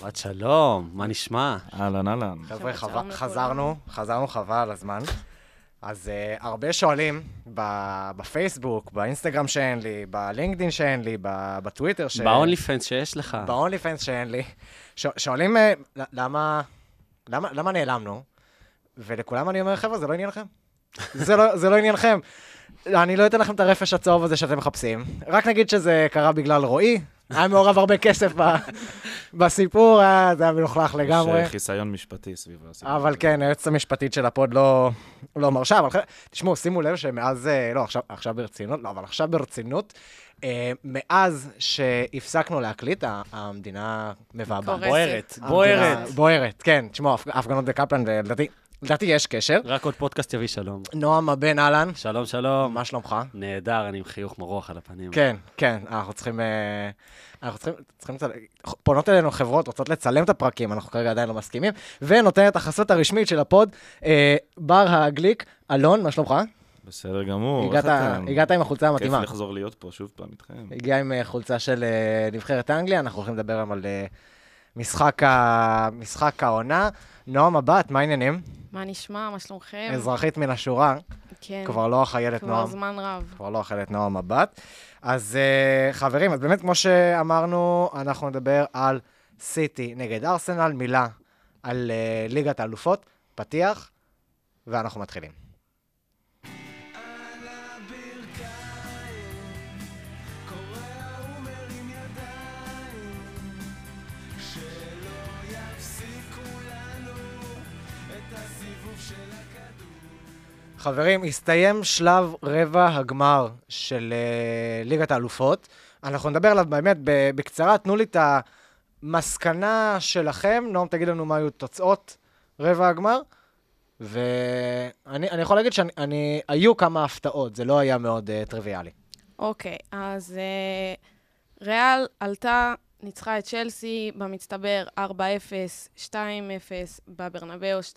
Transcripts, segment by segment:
שבת שלום, מה נשמע? אהלן, אהלן. חבר'ה. חזרנו, חזרנו חבל על הזמן. אז uh, הרבה שואלים ב- בפייסבוק, באינסטגרם שאין לי, בלינקדין שאין לי, ב- בטוויטר ש... ב-only fans שיש לך. ב-only fans שאין לי. ש- שואלים ל- למה, למה, למה נעלמנו, ולכולם אני אומר, חבר'ה, זה לא עניינכם. זה לא, זה לא עניינכם. אני לא אתן לכם את הרפש הצהוב הזה שאתם מחפשים. רק נגיד שזה קרה בגלל רועי, היה מעורב הרבה כסף ב- בסיפור, אה, זה היה מלוכלך לגמרי. יש אה, חיסיון משפטי סביב הסיפור. אבל. כן, היועצת המשפטית של ה pod לא, לא מרשה, אבל תשמעו, שימו לב שמאז, אה, לא, עכשיו, עכשיו ברצינות, לא, אבל עכשיו ברצינות, מאז שהפסקנו להקליט, המדינה מבעבעת. בוערת, בוערת. בוערת, כן. תשמעו, הפ- הפגנות בקפלן, ולדעתי, לדעתי יש קשר. רק עוד פודקאסט יביא שלום. נועם הבן אהלן, שלום, שלום. מה שלומך? נהדר, אני עם חיוך מרוח על הפנים. כן, כן, אנחנו צריכים... אה, אנחנו צריכים, צריכים לצלם, פונות אלינו חברות, רוצות לצלם את הפרקים, אנחנו כרגע עדיין לא מסכימים, ונותנת את החסות הרשמית של הפוד, אה, בר הגליק, אלון, מה שלומך? בסדר גמור, הגעת, איך אתם? הגעת עם החולצה המתאימה. כיף לחזור להיות פה שוב פעם איתכם. הגיע עם אה, חולצה של אה, נבחרת אנגליה, אנחנו הולכים לדבר היום על אה, משחק, ה... משחק העונה. נועם הבת, מה העניינים? מה נשמע? מה שלומכם? אזרחית מן השורה, כן. כבר לא החיילת כבר נועם. זמן רב. כבר לא החיילת נועם הבת. אז אה, חברים, אז באמת, כמו שאמרנו, אנחנו נדבר על סיטי נגד ארסנל, מילה על אה, ליגת האלופות, פתיח, ואנחנו מתחילים. חברים, הסתיים שלב רבע הגמר של uh, ליגת האלופות. אנחנו נדבר עליו באמת בקצרה, תנו לי את המסקנה שלכם. נועם, תגיד לנו מה היו תוצאות רבע הגמר. ואני אני יכול להגיד שהיו כמה הפתעות, זה לא היה מאוד uh, טריוויאלי. אוקיי, אז אה, ריאל עלתה, ניצחה את צ'לסי במצטבר 4-0, 2-0 בברנבאו, 2-0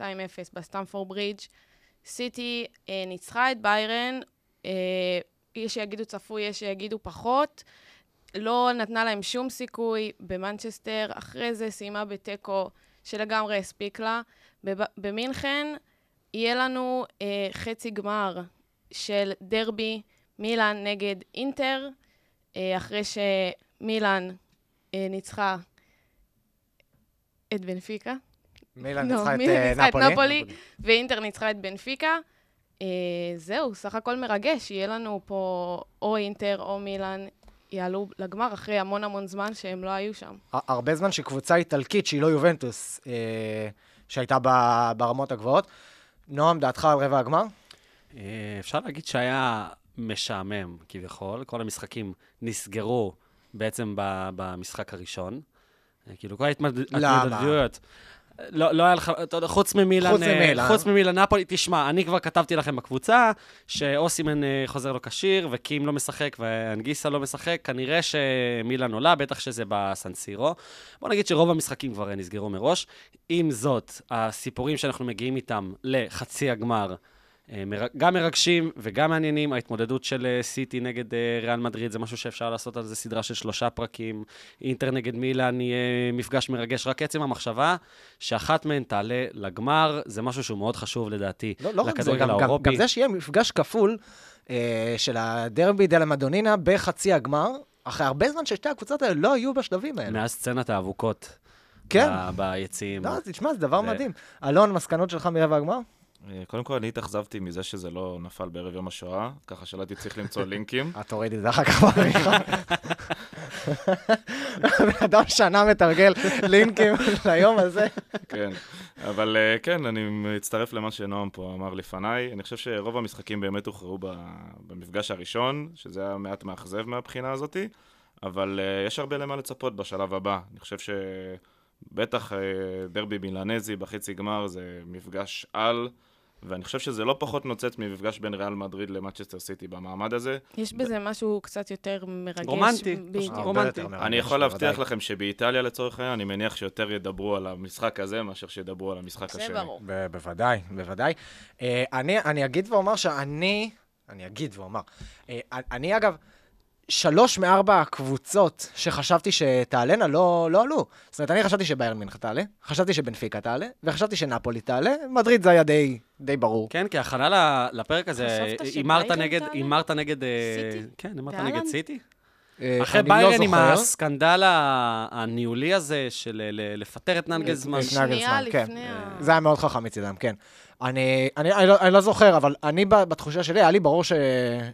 בסטמפורד ברידג'. סיטי אה, ניצחה את ביירן, אה, יש שיגידו צפוי, יש שיגידו פחות. לא נתנה להם שום סיכוי במנצ'סטר, אחרי זה סיימה בתיקו שלגמרי הספיק לה. במינכן יהיה לנו אה, חצי גמר של דרבי מילאן נגד אינטר, אה, אחרי שמילאן אה, ניצחה את בנפיקה. מילאן לא, ניצחה את אה, נפולי. נפולי. ואינטר ניצחה את בנפיקה. אה, זהו, סך הכל מרגש. יהיה לנו פה או אינטר או מילאן יעלו לגמר אחרי המון המון זמן שהם לא היו שם. הרבה זמן שקבוצה איטלקית שהיא לא יובנטוס, אה, שהייתה ב- ברמות הגבוהות. נועם, דעתך על רבע הגמר? אה, אפשר להגיד שהיה משעמם, כביכול. כל המשחקים נסגרו בעצם ב- במשחק הראשון. אה, כאילו, כל ההתמודד- למה? לא, לא היה לך, חוץ ממילן, חוץ אה, ממילאן. חוץ ממילן נפולי, תשמע, אני כבר כתבתי לכם בקבוצה, שאוסימן אה, חוזר לו כשיר, וקים לא משחק, ואנגיסה לא משחק, כנראה שמילן עולה, בטח שזה בסנסירו. בוא נגיד שרוב המשחקים כבר אה, נסגרו מראש. עם זאת, הסיפורים שאנחנו מגיעים איתם לחצי הגמר, מר- גם מרגשים וגם מעניינים. ההתמודדות של אה, סיטי נגד אה, ריאל מדריד זה משהו שאפשר לעשות על זה סדרה של שלושה פרקים. אינטר נגד מילאן יהיה מפגש מרגש. רק עצם המחשבה שאחת מהן תעלה לגמר, זה משהו שהוא מאוד חשוב לדעתי לא, לא רק זה, גם, גם. גם זה שיהיה מפגש כפול אה, של הדרבי דה למדונינה בחצי הגמר, אחרי הרבה זמן ששתי הקבוצות האלה לא היו בשלבים האלה. מאז סצנת האבוקות. כן. ביציעים. לא, תשמע, זה דבר זה- מדהים. אלון, מסקנות שלך מרבע הגמר? אה, קודם כל, אני התאכזבתי מזה שזה לא נפל בערב יום השואה, ככה שלא הייתי צריך למצוא לינקים. אה, תוריד את זה אחר כך בעריכה. בן אדם שנה מתרגל לינקים ליום הזה. כן, אבל אה, כן, אני מצטרף למה שנועם פה אמר לפניי. אני חושב שרוב המשחקים באמת הוכרעו במפגש הראשון, שזה היה מעט מאכזב מהבחינה הזאתי, אבל אה, יש הרבה למה לצפות בשלב הבא. אני חושב שבטח אה, דרבי מילנזי בחצי גמר זה מפגש על, ואני חושב שזה לא פחות נוצץ ממפגש בין ריאל מדריד למנצ'סטר סיטי במעמד הזה. יש בזה משהו קצת יותר מרגש. רומנטי, הרבה רומנטי. יותר מרגש, אני יכול להבטיח בוודאי. לכם שבאיטליה לצורך העניין, אני מניח שיותר ידברו על המשחק הזה מאשר שידברו על המשחק זה השני. ברור. ב- בוודאי, בוודאי. אה, אני, אני אגיד ואומר שאני, אני אגיד ואומר, אה, אני אגב, שלוש מארבע הקבוצות שחשבתי שתעלנה לא, לא עלו. זאת אומרת, אני חשבתי שביירן מינכה תעלה, חשבתי שבנפיקה תעלה, וחשבתי שנפולי תעלה, מדריד זה היה די, די ברור. כן, כי הכנה לפרק הזה, הימרת נגד? הימרת נגד... אה, סיטי? כן, הימרת באלן? נגד סיטי. אה, אחרי לא ביירן עם. הסקנדל הניהולי הזה של אה, לפטר את ננגלזמן. לפני שנייה נגלסמן, כן. לפני ה... זה היה מאוד חכם מצידם, כן. אני, לא, אני לא זוכר, אבל אני בתחושה שלי, היה לי ברור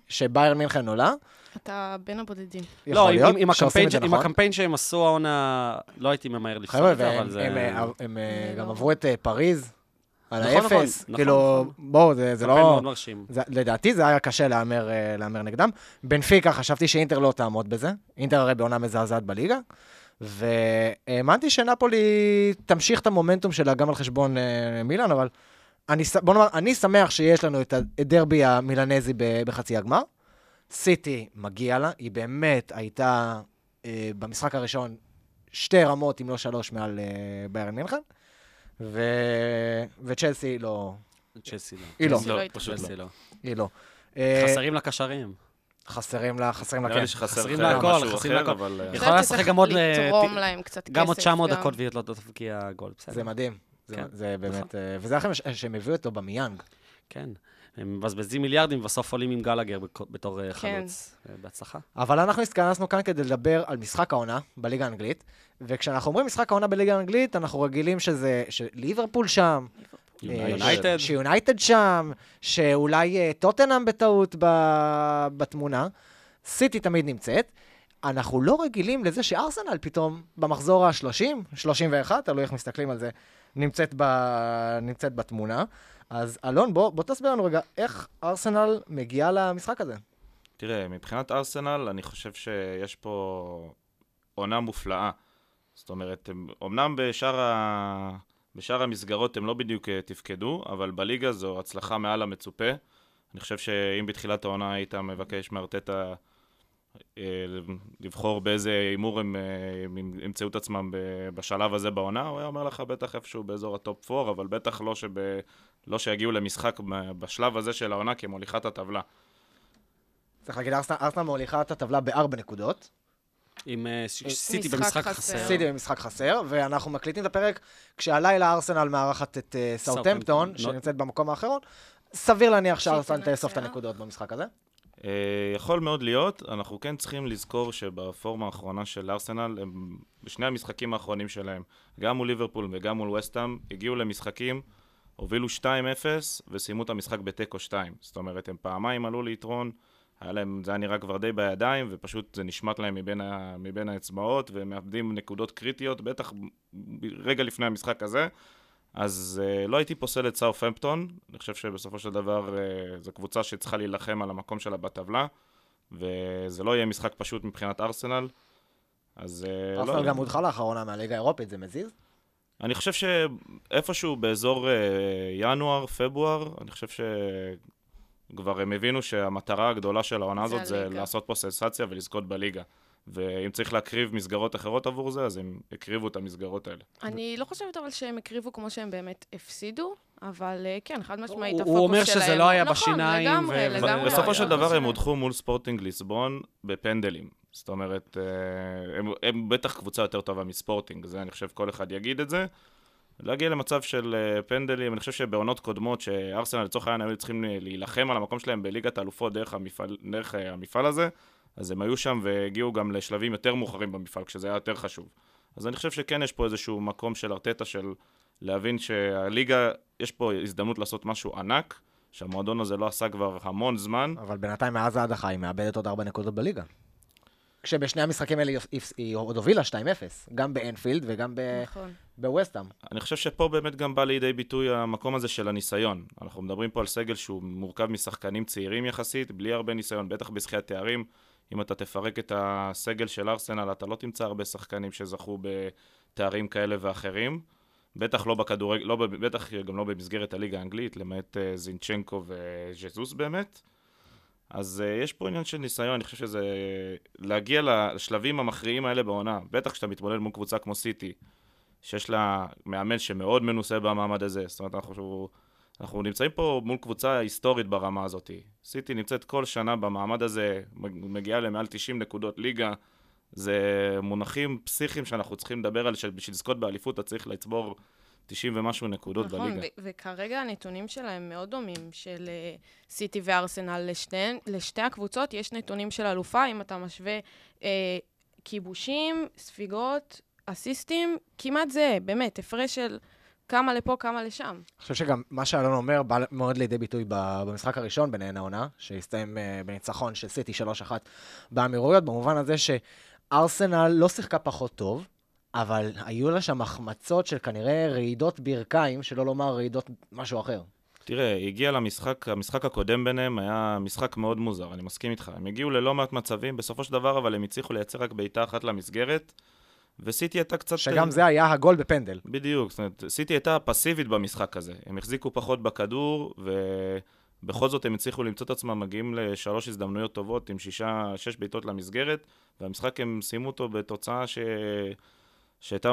שביירן מינכן עולה. אתה בין הבודדים. לא, יכול עם- להיות, עם- עם הקמפיין ש- עם נכון. הקמפיין שהם עשו העונה, לא הייתי ממהר לפסול את זה, אבל זה... הם, אה, הם, אה, לא. גם עברו את אה, פריז על נכון, האפס. נכון, כאילו, נכון. בואו, זה, לא... זה, לדעתי זה היה קשה להמר, להמר נגדם. בנפיקה, חשבתי שאינטר לא תעמוד בזה. אינטר הרי בעונה מזעזעת בליגה. והאמנתי שנפולי תמשיך את המומנטום שלה גם על חשבון אה, מילאן, אבל אני, בוא נאמר, אני שמח שיש לנו את הדרבי המילנזי בחצי הגמר. סיטי, מגיע לה, היא באמת הייתה אה, במשחק הראשון שתי רמות, אם לא שלוש, מעל אה, ביירן מינכן. ו... וצ'לסי לא, צ'לסי לא. היא לא. צ'לסי לא, לא. פשוט לא. לא. היא לא. אה, חסרים לה קשרים. חסרים לה, חסרים לה, כן. חסרים להכל, משהו חסרים. אה, אני יכולה לשחק גם עוד, לתרום להם קצת כסף. גם עוד 900 גם. דקות והיא לא תבקיע גול, בסדר. זה מדהים. זה, כן, זה באמת, אה, וזה אחרי שהם הביאו אותו במיאנג. כן. הם מבזבזים מיליארדים, ובסוף עולים עם גלגר בתור אה, כן. חלוץ. אה, בהצלחה. אבל אנחנו התכנסנו כאן כדי לדבר על משחק העונה בליגה האנגלית, וכשאנחנו אומרים משחק העונה בליגה האנגלית, אנחנו רגילים שזה, שליברפול שם, אה, יונייטד. ש- שיונייטד שם, שאולי אה, טוטנאם בטעות ב- בתמונה. סיטי תמיד נמצאת. אנחנו לא רגילים לזה שארסנל פתאום במחזור ה-30, 31, תלוי איך מסתכלים על זה, נמצאת, ב... נמצאת בתמונה. אז אלון, בוא, בוא תסביר לנו רגע איך ארסנל מגיעה למשחק הזה. תראה, מבחינת ארסנל, אני חושב שיש פה עונה מופלאה. זאת אומרת, הם, אמנם בשאר, ה... בשאר המסגרות הם לא בדיוק אה, תפקדו, אבל בליגה זו הצלחה מעל המצופה. אני חושב שאם בתחילת העונה היית מבקש מארטטה אה, לבחור באיזה הימור הם, אה, ימצאו את עצמם בשלב הזה בעונה, הוא היה אומר לך בטח איפשהו באזור ה top 4, אבל בטח לא, שב... לא שיגיעו למשחק בשלב הזה של העונה כמוליכת הטבלה. צריך להגיד, ארסנל, מוליכה את הטבלה בארבע נקודות. עם אה, סיטי משחק במשחק חסר. סיטי במשחק חסר, ואנחנו מקליטים את הפרק כשהלילה ארסנל מארחת את אה, סאוטהמפטון, סאוטהמפטון. שנמצאת במקום האחרון. סביר להניח שארסנל תאסוף את. הנקודות במשחק הזה. Uh, יכול מאוד להיות, אנחנו כן צריכים לזכור שבפורמה האחרונה של ארסנל, בשני המשחקים האחרונים שלהם, גם מול ליברפול וגם מול וסטאם, הגיעו למשחקים, הובילו 2-0 וסיימו את המשחק בתיקו 2. זאת אומרת, הם פעמיים עלו ליתרון, היה להם, זה היה נראה כבר די בידיים, ופשוט זה נשמט להם מבין, ה, מבין האצבעות, והם מאבדים נקודות קריטיות, בטח רגע לפני המשחק הזה. אז uh, לא הייתי פוסל את סאוף-המפטון, אני חושב שבסופו של דבר uh, זו קבוצה שצריכה להילחם על המקום שלה בטבלה, וזה לא יהיה משחק פשוט מבחינת ארסנל. אז uh, ארסנל לא, גם הודחה לאחרונה מהליגה האירופית, זה מזיז? אני חושב שאיפשהו באזור uh, ינואר, פברואר, אני חושב שכבר הם הבינו שהמטרה הגדולה של העונה זה הזאת זה הליגה. לעשות פה סנסציה ולזכות בליגה. ואם צריך להקריב מסגרות אחרות עבור זה, אז הם הקריבו את המסגרות האלה. אני לא חושבת אבל שהם הקריבו כמו שהם באמת הפסידו, אבל אה, כן, חד משמעית הפוקוס שלהם. הוא אומר שזה לא היה נכון, בשיניים, לגמרי, ו- לגמרי. לא בסופו של דבר הם בשיניים. הודחו מול ספורטינג ליסבון בפנדלים. זאת אומרת, אה, הם, הם בטח קבוצה יותר טובה מספורטינג, זה אני חושב כל אחד יגיד את זה. להגיע למצב של אה, פנדלים, אני חושב שבעונות קודמות, שארסנל לצורך העניין היו צריכים להילחם על המקום שלהם בליגת האלופות דרך המפעל, דרך אה, המפעל הזה, אז הם היו שם והגיעו גם לשלבים יותר מאוחרים במפעל, כשזה היה יותר חשוב. אז אני חושב שכן יש פה איזשהו מקום של ארטטה של להבין שהליגה, יש פה הזדמנות לעשות משהו ענק, שהמועדון הזה לא עשה כבר המון זמן. אבל בינתיים מאז ההדחה היא מאבדת עוד ארבע נקודות בליגה. כשבשני המשחקים האלה היא- עוד הובילה 2-0, גם באנפילד וגם ב- נכון. בווסטהאם. אני חושב שפה באמת גם בא לידי ביטוי המקום הזה של הניסיון. אנחנו מדברים פה על סגל שהוא מורכב משחקנים צעירים יחסית, בלי הרבה ניסיון, בטח בזכיית תארים. אם אתה תפרק את הסגל של ארסנל, אתה לא תמצא הרבה שחקנים שזכו בתארים כאלה ואחרים. בטח לא בכדורגל, לא, בטח גם לא במסגרת הליגה האנגלית, למעט אה, זינצ'נקו וז'זוס באמת. אז uh, יש פה עניין של ניסיון, אני חושב שזה... להגיע לשלבים המכריעים האלה בעונה, בטח כשאתה מתמודד מול קבוצה כמו סיטי, שיש לה מאמן שמאוד מנוסה במעמד הזה, זאת אומרת, אנחנו... אנחנו נמצאים פה מול קבוצה היסטורית ברמה הזאת. סיטי נמצאת כל שנה במעמד הזה, מגיעה למעל 90 נקודות ליגה. זה מונחים פסיכיים שאנחנו צריכים לדבר על, שבשביל לזכות באליפות אתה צריך לצבור 90 ומשהו נקודות נכון, בליגה. נכון, וכרגע הנתונים שלהם מאוד דומים, של uh, סיטי וארסנל לשתי, לשתי הקבוצות. יש נתונים של אלופה, אם אתה משווה uh, כיבושים, ספיגות, אסיסטים, כמעט זה, באמת, הפרש של כמה לפה, כמה לשם. אני חושב שגם מה שאלון אומר בא מאוד לידי ביטוי במשחק הראשון ביניהן העונה, שהסתיים uh, בניצחון של סיטי 3-1 באמירויות, במובן הזה שארסנל לא שיחקה פחות טוב, אבל היו לה שם החמצות של כנראה רעידות ברכיים, שלא לומר רעידות משהו אחר. תראה, היא הגיעה למשחק, המשחק הקודם ביניהם היה משחק מאוד מוזר, אני מסכים איתך. הם הגיעו ללא מעט מצבים, בסופו של דבר אבל הם הצליחו לייצר רק בעיטה אחת למסגרת, וסיטי הייתה קצת... שגם זה היה הגול בפנדל. בדיוק, זאת אומרת, סיטי הייתה פסיבית במשחק הזה. הם החזיקו פחות בכדור, ובכל זאת הם הצליחו למצוא את עצמם מגיעים לשלוש הזדמנויות טובות עם שישה, שש בעיטות למסגרת, והמשחק הם סיימו אותו בתוצאה ש... שהייתה,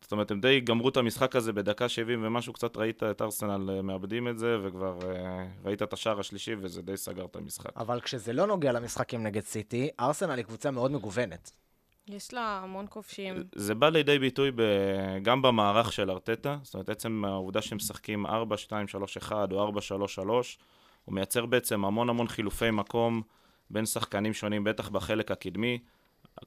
זאת אומרת, הם די גמרו את המשחק הזה בדקה 70 ומשהו, קצת ראית את ארסנל אה, מאבדים את זה, וכבר אה, ראית את השער השלישי וזה די סגר את המשחק. אבל כשזה לא נוגע למשחקים נגד סיטי, ארסנל היא קבוצה מאוד מגוונת. יש לה המון כובשים. זה בא לידי ביטוי ב... גם במערך של ארטטה, זאת אומרת, עצם העובדה שהם משחקים 4-2-3-1 או 4-3-3, הוא מייצר בעצם המון המון חילופי מקום בין שחקנים שונים, בטח בחלק הקדמי.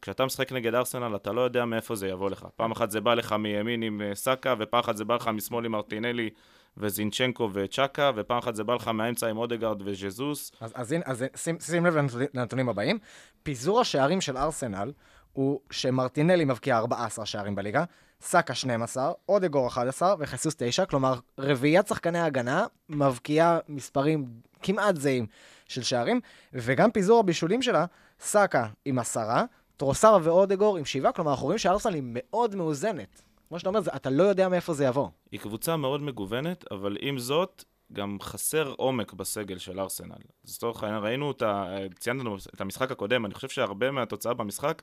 כשאתה משחק נגד ארסנל, אתה לא יודע מאיפה זה יבוא לך. פעם אחת זה בא לך מימין עם אה, סאקה, ופעם אחת זה בא לך משמאל עם ארטינלי וזינצ'נקו וצ'אקה, ופעם אחת זה בא לך מהאמצע עם אודגרד וז'זוס. אז, אז, אז שים, שים לב לנתונים הבאים. פיזור השערים של ארסנל הוא שמרטינלי מבקיע 14 שערים בליגה, סאקה 12, אודגור 11 וחיסוס 9, כלומר רביעיית שחקני ההגנה מבקיעה מספרים כמעט זהים של שערים, וגם פיזור הבישולים שלה, סאקה עם עשרה, טרוסר ואודגור עם שבעה, כלומר, אנחנו רואים שארסנל היא מאוד מאוזנת. כמו שאתה אומר, אתה לא יודע מאיפה זה יבוא. היא קבוצה מאוד מגוונת, אבל עם זאת, גם חסר עומק בסגל של ארסנל. אז לצורך העניין, ראינו את ה... ציינו את המשחק הקודם, אני חושב שהרבה מהתוצאה במשחק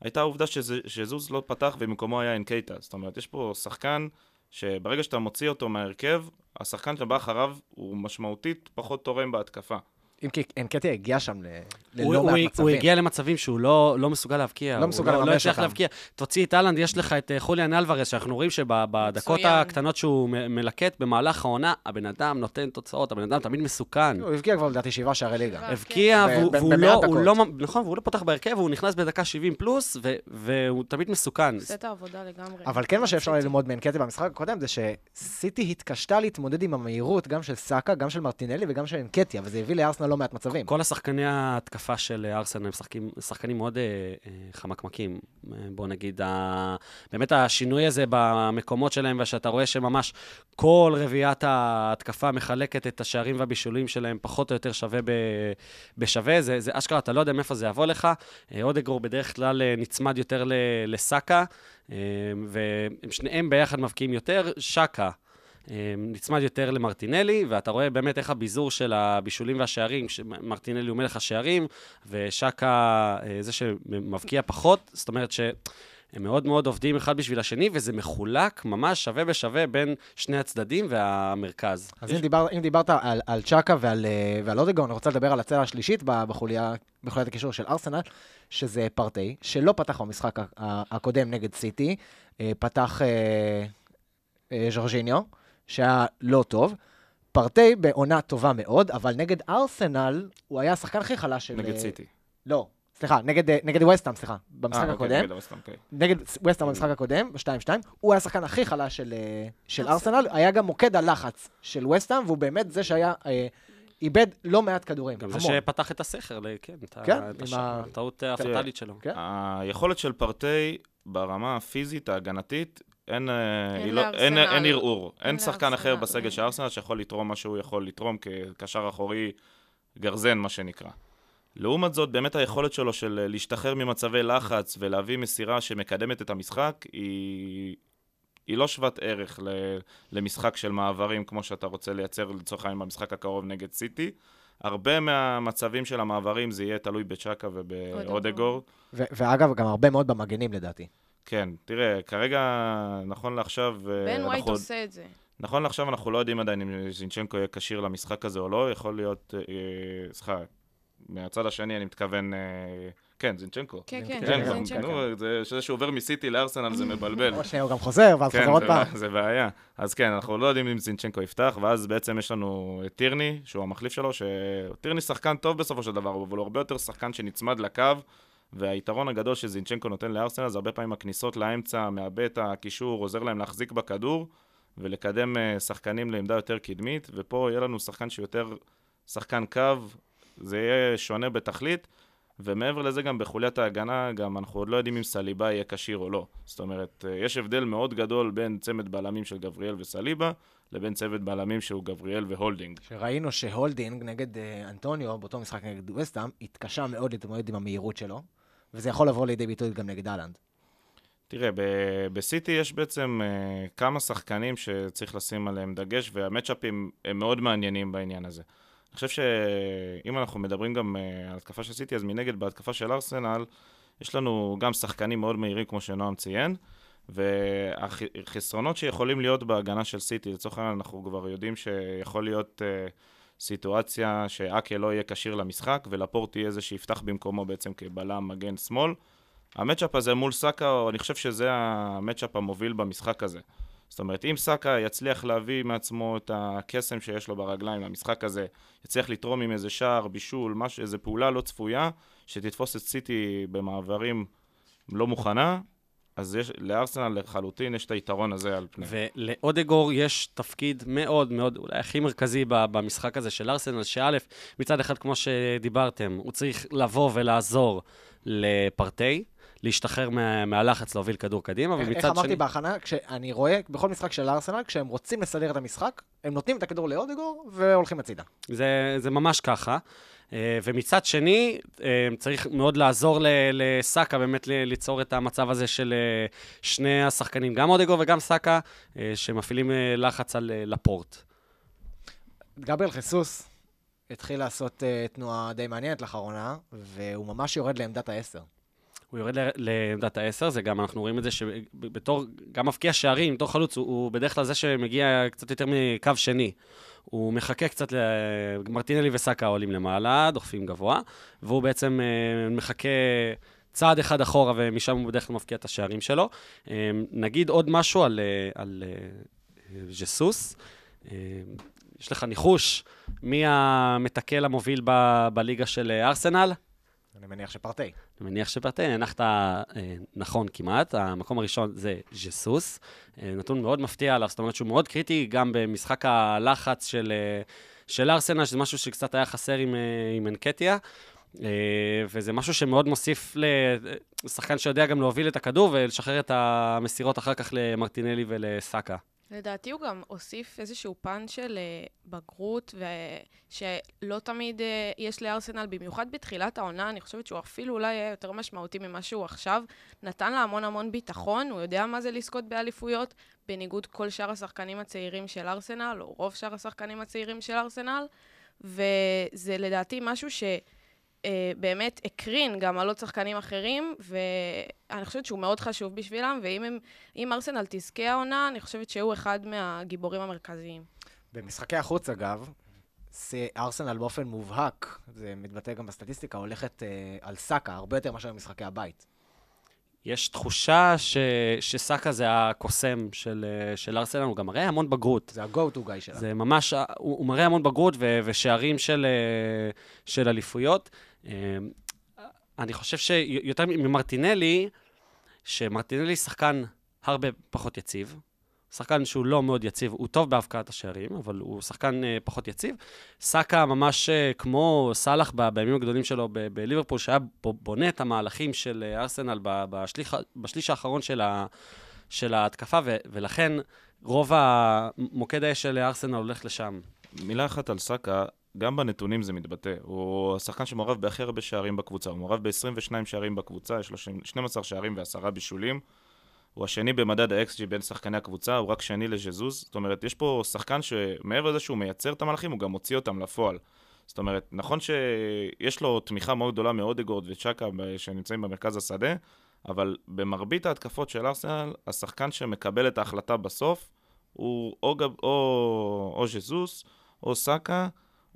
הייתה העובדה שזוז לא פתח ובמקומו היה אנקייטה. זאת אומרת, יש פה שחקן שברגע שאתה מוציא אותו מהרכב, השחקן שבא אחריו הוא משמעותית פחות תורם בהתקפה. אם כי אנקטיה הגיע שם ללא מעט מצבים. הוא הגיע למצבים שהוא לא, לא מסוגל להבקיע. לא מסוגל לממש אותם. הוא לא הצליח להבקיע. תוציא את אהלנד, יש לך את אה, חוליאן אלוורז, שאנחנו רואים שבדקות הקטנות שהוא מלקט במהלך העונה, הבן אדם נותן תוצאות, הבן אדם תמיד מסוכן. הוא הבקיע כבר לדעתי שבעה שערי ליגה. הבקיע, והוא לא, לא, נכון, והוא לא פותח בהרכב, והוא נכנס בדקה 70 פלוס, והוא תמיד מסוכן. עושה את העבודה לגמרי. אבל כן מה שאפשר ללמוד מאנקטיה במשחק הקודם, זה שסיטי התקשתה להתמודד עם המהירות, גם של סאקה, גם של מרטינלי וגם של אנקטיה, וזה הביא לארסנל לא מעט מצבים. כל שחקני ההתקפה של ארסנל הם שחקים, שחקנים מאוד אה, אה, חמקמקים. אה, בוא נגיד, ה... באמת השינוי הזה במקומות שלהם, ושאתה רואה שממש כל רביעיית ההתקפה מחלקת את השערים והבישולים שלהם פחות או יותר שווה ב... בשווה, זה, זה אשכרה, אתה לא יודע מאיפה זה יבוא לך. אה, אודגור בדרך כלל אה, נצמד יותר לסאקה, אה, והם שניהם ביחד מבקיעים יותר. שקה, נצמד יותר למרטינלי, ואתה רואה באמת איך הביזור של הבישולים והשערים, מרטינלי הוא מלך השערים, ושקה אה, זה שמבקיע פחות, זאת אומרת ש... הם מאוד מאוד עובדים אחד בשביל השני, וזה מחולק ממש שווה בשווה בין שני הצדדים והמרכז. אז יש... אם, דיבר, אם דיברת על, על צ'אקה ועל, אה, ועל אודגון, אני רוצה לדבר על הצלע השלישית בחוליה, בחוליית הקישור של ארסנל, שזה פרטי, שלא פתח במשחק הקודם נגד סיטי, פתח אה, אה, ז'ורג'יניו. שהיה לא טוב. פרטי בעונה טובה מאוד, אבל נגד ארסנל, הוא היה השחקן הכי חלש של... נגד סיטי. לא, סליחה, נגד, נגד ווסטהאם, סליחה, במשחק 아, אוקיי, הקודם. אוקיי. נגד ווסטהאם במשחק הקודם, ב-2-2, הוא היה השחקן הכי חלש של, של ארסנל, היה גם מוקד הלחץ של ווסטהאם, והוא באמת זה שהיה... אה, איבד לא מעט כדורים, גם. זה שפתח את הסכר, כן, כן את הטעות הפטאלית שלו. כן. היכולת של פרטי ברמה הפיזית, ההגנתית, אין, אה, אין, לא, אין, אין ערעור. אין, אין שחקן אחר בסגל של ארסנל שיכול לתרום מה שהוא יכול לתרום כקשר אחורי גרזן, מה שנקרא. לעומת זאת, באמת היכולת שלו של אה, להשתחרר ממצבי לחץ ולהביא מסירה שמקדמת את המשחק, היא, היא לא שוות ערך ל, למשחק של מעברים כמו שאתה רוצה לייצר לצורך העניין במשחק הקרוב נגד סיטי. הרבה מהמצבים של המעברים זה יהיה תלוי בצ'אקה ובאודגור. ואגב, גם הרבה מאוד במגנים לדעתי. כן, תראה, כרגע, נכון לעכשיו... אה, בן ווייט עושה את זה. נכון לעכשיו אנחנו לא יודעים עדיין אם זינצ'נקו יהיה כשיר למשחק הזה או לא, יכול להיות, אה, סליחה, מהצד השני אני מתכוון, אה, כן, זינצ'נקו. כן, כן, כן, כן, זינצ'נקו. נו, זה שזה שהוא עובר מסיטי לארסנל זה מבלבל. או שהוא גם חוזר, ואז כן, חוזר עוד פעם. זה בעיה. אז כן, אנחנו לא יודעים אם זינצ'נקו יפתח, ואז בעצם יש לנו את טירני, שהוא המחליף שלו, שטירני שחקן טוב בסופו של דבר, אבל הוא הרבה יותר שחקן שנצמד לקו, והיתרון הגדול שזינצ'נקו נותן לארסנל זה הרבה פעמים הכניסות לאמצע, מאבד את הקישור, עוזר להם להחזיק בכדור, ולקדם אה, שחקנים לעמדה יותר קדמית, ופה יהיה לנו שחקן שיותר שחקן קו, זה יהיה שונה בתכלית. ומעבר לזה, גם בחוליית ההגנה, גם אנחנו עוד לא יודעים אם סליבה יהיה כשיר או לא. זאת אומרת, אה, יש הבדל מאוד גדול בין צמד בלמים של גבריאל וסליבה, לבין צוות בלמים שהוא גבריאל והולדינג. שראינו שהולדינג נגד אה, אנטוניו, באותו משחק נגד וסטאם, התקשה מאוד להתמודד עם המהירות שלו, וזה יכול לבוא לידי ביטוי גם נגד האלנד. תראה, בסיטי יש בעצם אה, כמה שחקנים שצריך לשים עליהם דגש, והמצ'אפים הם מאוד מעניינים בעניין הזה. אני חושב שאם אנחנו מדברים גם אה, על התקפה של סיטי, אז מנגד בהתקפה של ארסנל, יש לנו גם שחקנים מאוד מהירים, כמו שנועם ציין, והחסרונות שיכולים להיות בהגנה של סיטי, לצורך העניין אנחנו כבר יודעים שיכול להיות uh, סיטואציה שאקה לא יהיה כשיר למשחק, ולפורט יהיה זה שיפתח במקומו בעצם כבלם מגן שמאל. המצ'אפ הזה מול סאקה, אני חושב שזה המצ'אפ המוביל במשחק הזה. זאת אומרת, אם סאקה יצליח להביא מעצמו את הקסם שיש לו ברגליים למשחק הזה, יצליח לתרום עם איזה שער, בישול, משהו, איזה פעולה לא צפויה, שתתפוס את סיטי במעברים לא מוכנה, אז יש, לארסנל לחלוטין יש את היתרון הזה על פני. ולאודגור יש תפקיד מאוד מאוד, אולי הכי מרכזי במשחק הזה של ארסנל, שא', מצד אחד, כמו שדיברתם, הוא צריך לבוא ולעזור לפרטי, להשתחרר מה, מהלחץ להוביל כדור קדימה, איך ומצד אמרתי שני... בהכנה, כשאני רואה בכל משחק של ארסנל, כשהם רוצים לסדר את המשחק, הם נותנים את הכדור לאודגור והולכים הצידה. זה, זה ממש ככה. אה, ומצד שני, אה, צריך מאוד לעזור לסאקה באמת ליצור את המצב הזה של אה, שני השחקנים, גם אודגו וגם סאקה, שמפעילים לחץ על לפורט. גבריאל חיסוס התחיל לעשות תנועה די מעניינת לאחרונה, והוא ממש יורד לעמדת העשר. הוא יורד לעמדת העשר, זה גם, אנחנו רואים את זה שבתור, גם מבקיע שערים, בתור חלוץ, הוא, הוא בדרך כלל זה שמגיע קצת יותר מקו שני. הוא מחכה קצת, ל- מרטינלי וסאקה עולים למעלה, דוחפים גבוה, והוא בעצם אה, מחכה צעד אחד אחורה, ומשם הוא בדרך כלל מבקיע את השערים שלו. אה, נגיד עוד משהו על, אה, על ז'סוס. יש לך ניחוש מי המתקל המוביל ב- בליגה של ארסנל? אני מניח שפרטי. אני מניח שפרטי, הנחת אה, נכון כמעט. המקום הראשון זה ז'סוס. אה, נתון מאוד מפתיע עליו, זאת אומרת שהוא מאוד קריטי גם במשחק הלחץ של, אה, של ארסנל, שזה משהו שקצת היה חסר עם, אה, עם אנקטיה. אה, וזה משהו שמאוד מוסיף לשחקן שיודע גם להוביל את הכדור ולשחרר את המסירות אחר כך למרטינלי ולסאקה. לדעתי הוא גם הוסיף איזשהו פן של אה, בגרות, ושלא תמיד אה, יש לארסנל, במיוחד בתחילת העונה, אני חושבת שהוא אפילו אולי היה יותר משמעותי ממה שהוא עכשיו. נתן לה המון המון ביטחון, הוא יודע מה זה לזכות באליפויות, בניגוד כל שאר השחקנים הצעירים של ארסנל, או רוב שאר השחקנים הצעירים של ארסנל, וזה לדעתי משהו ש... אה, באמת הקרין גם על עוד שחקנים אחרים, ואני חושבת שהוא מאוד חשוב בשבילם, ואם הם, ארסנל תזכה העונה, אני חושבת שהוא אחד מהגיבורים המרכזיים. במשחקי החוץ, אגב, ארסנל באופן מובהק, זה מתבטא גם בסטטיסטיקה, הולכת אה, על סאקה, הרבה יותר מאשר במשחקי הבית. יש תחושה ש, שסאקה זה הקוסם של, של ארסנל, הוא גם מראה המון בגרות. זה ה-go-to guy שלה. זה ממש, הוא, הוא מראה המון בגרות ו, ושערים של, של אליפויות. אה, אני חושב שיותר ממרטינלי, שמרטינלי שחקן הרבה פחות יציב. שחקן שהוא לא מאוד יציב, הוא טוב בהבקעת השערים, אבל הוא שחקן אה, פחות יציב. סאקה ממש אה, כמו סאלח בימים הגדולים שלו בליברפול, שהיה בונה את המהלכים של אה, ארסנל בשליח, בשליש האחרון של, ה, של ההתקפה, ו- ולכן רוב המוקד האש של ארסנל הולך לשם. מילה אחת על סאקה, גם בנתונים זה מתבטא. הוא השחקן שמעורב בהכי הרבה שערים בקבוצה. הוא מעורב ב-22 שערים בקבוצה, יש לו 12 שערים ועשרה בישולים. הוא השני במדד ה-XG בין שחקני הקבוצה, הוא רק שני לז'זוז. זאת אומרת, יש פה שחקן שמעבר לזה שהוא מייצר את המהלכים, הוא גם מוציא אותם לפועל. זאת אומרת, נכון שיש לו תמיכה מאוד גדולה מאודגורד וצ'אקה שנמצאים במרכז השדה, אבל במרבית ההתקפות של ארסנל, השחקן שמקבל את ההחלטה בסוף הוא או, גב, או, או ז'זוס, או סאקה,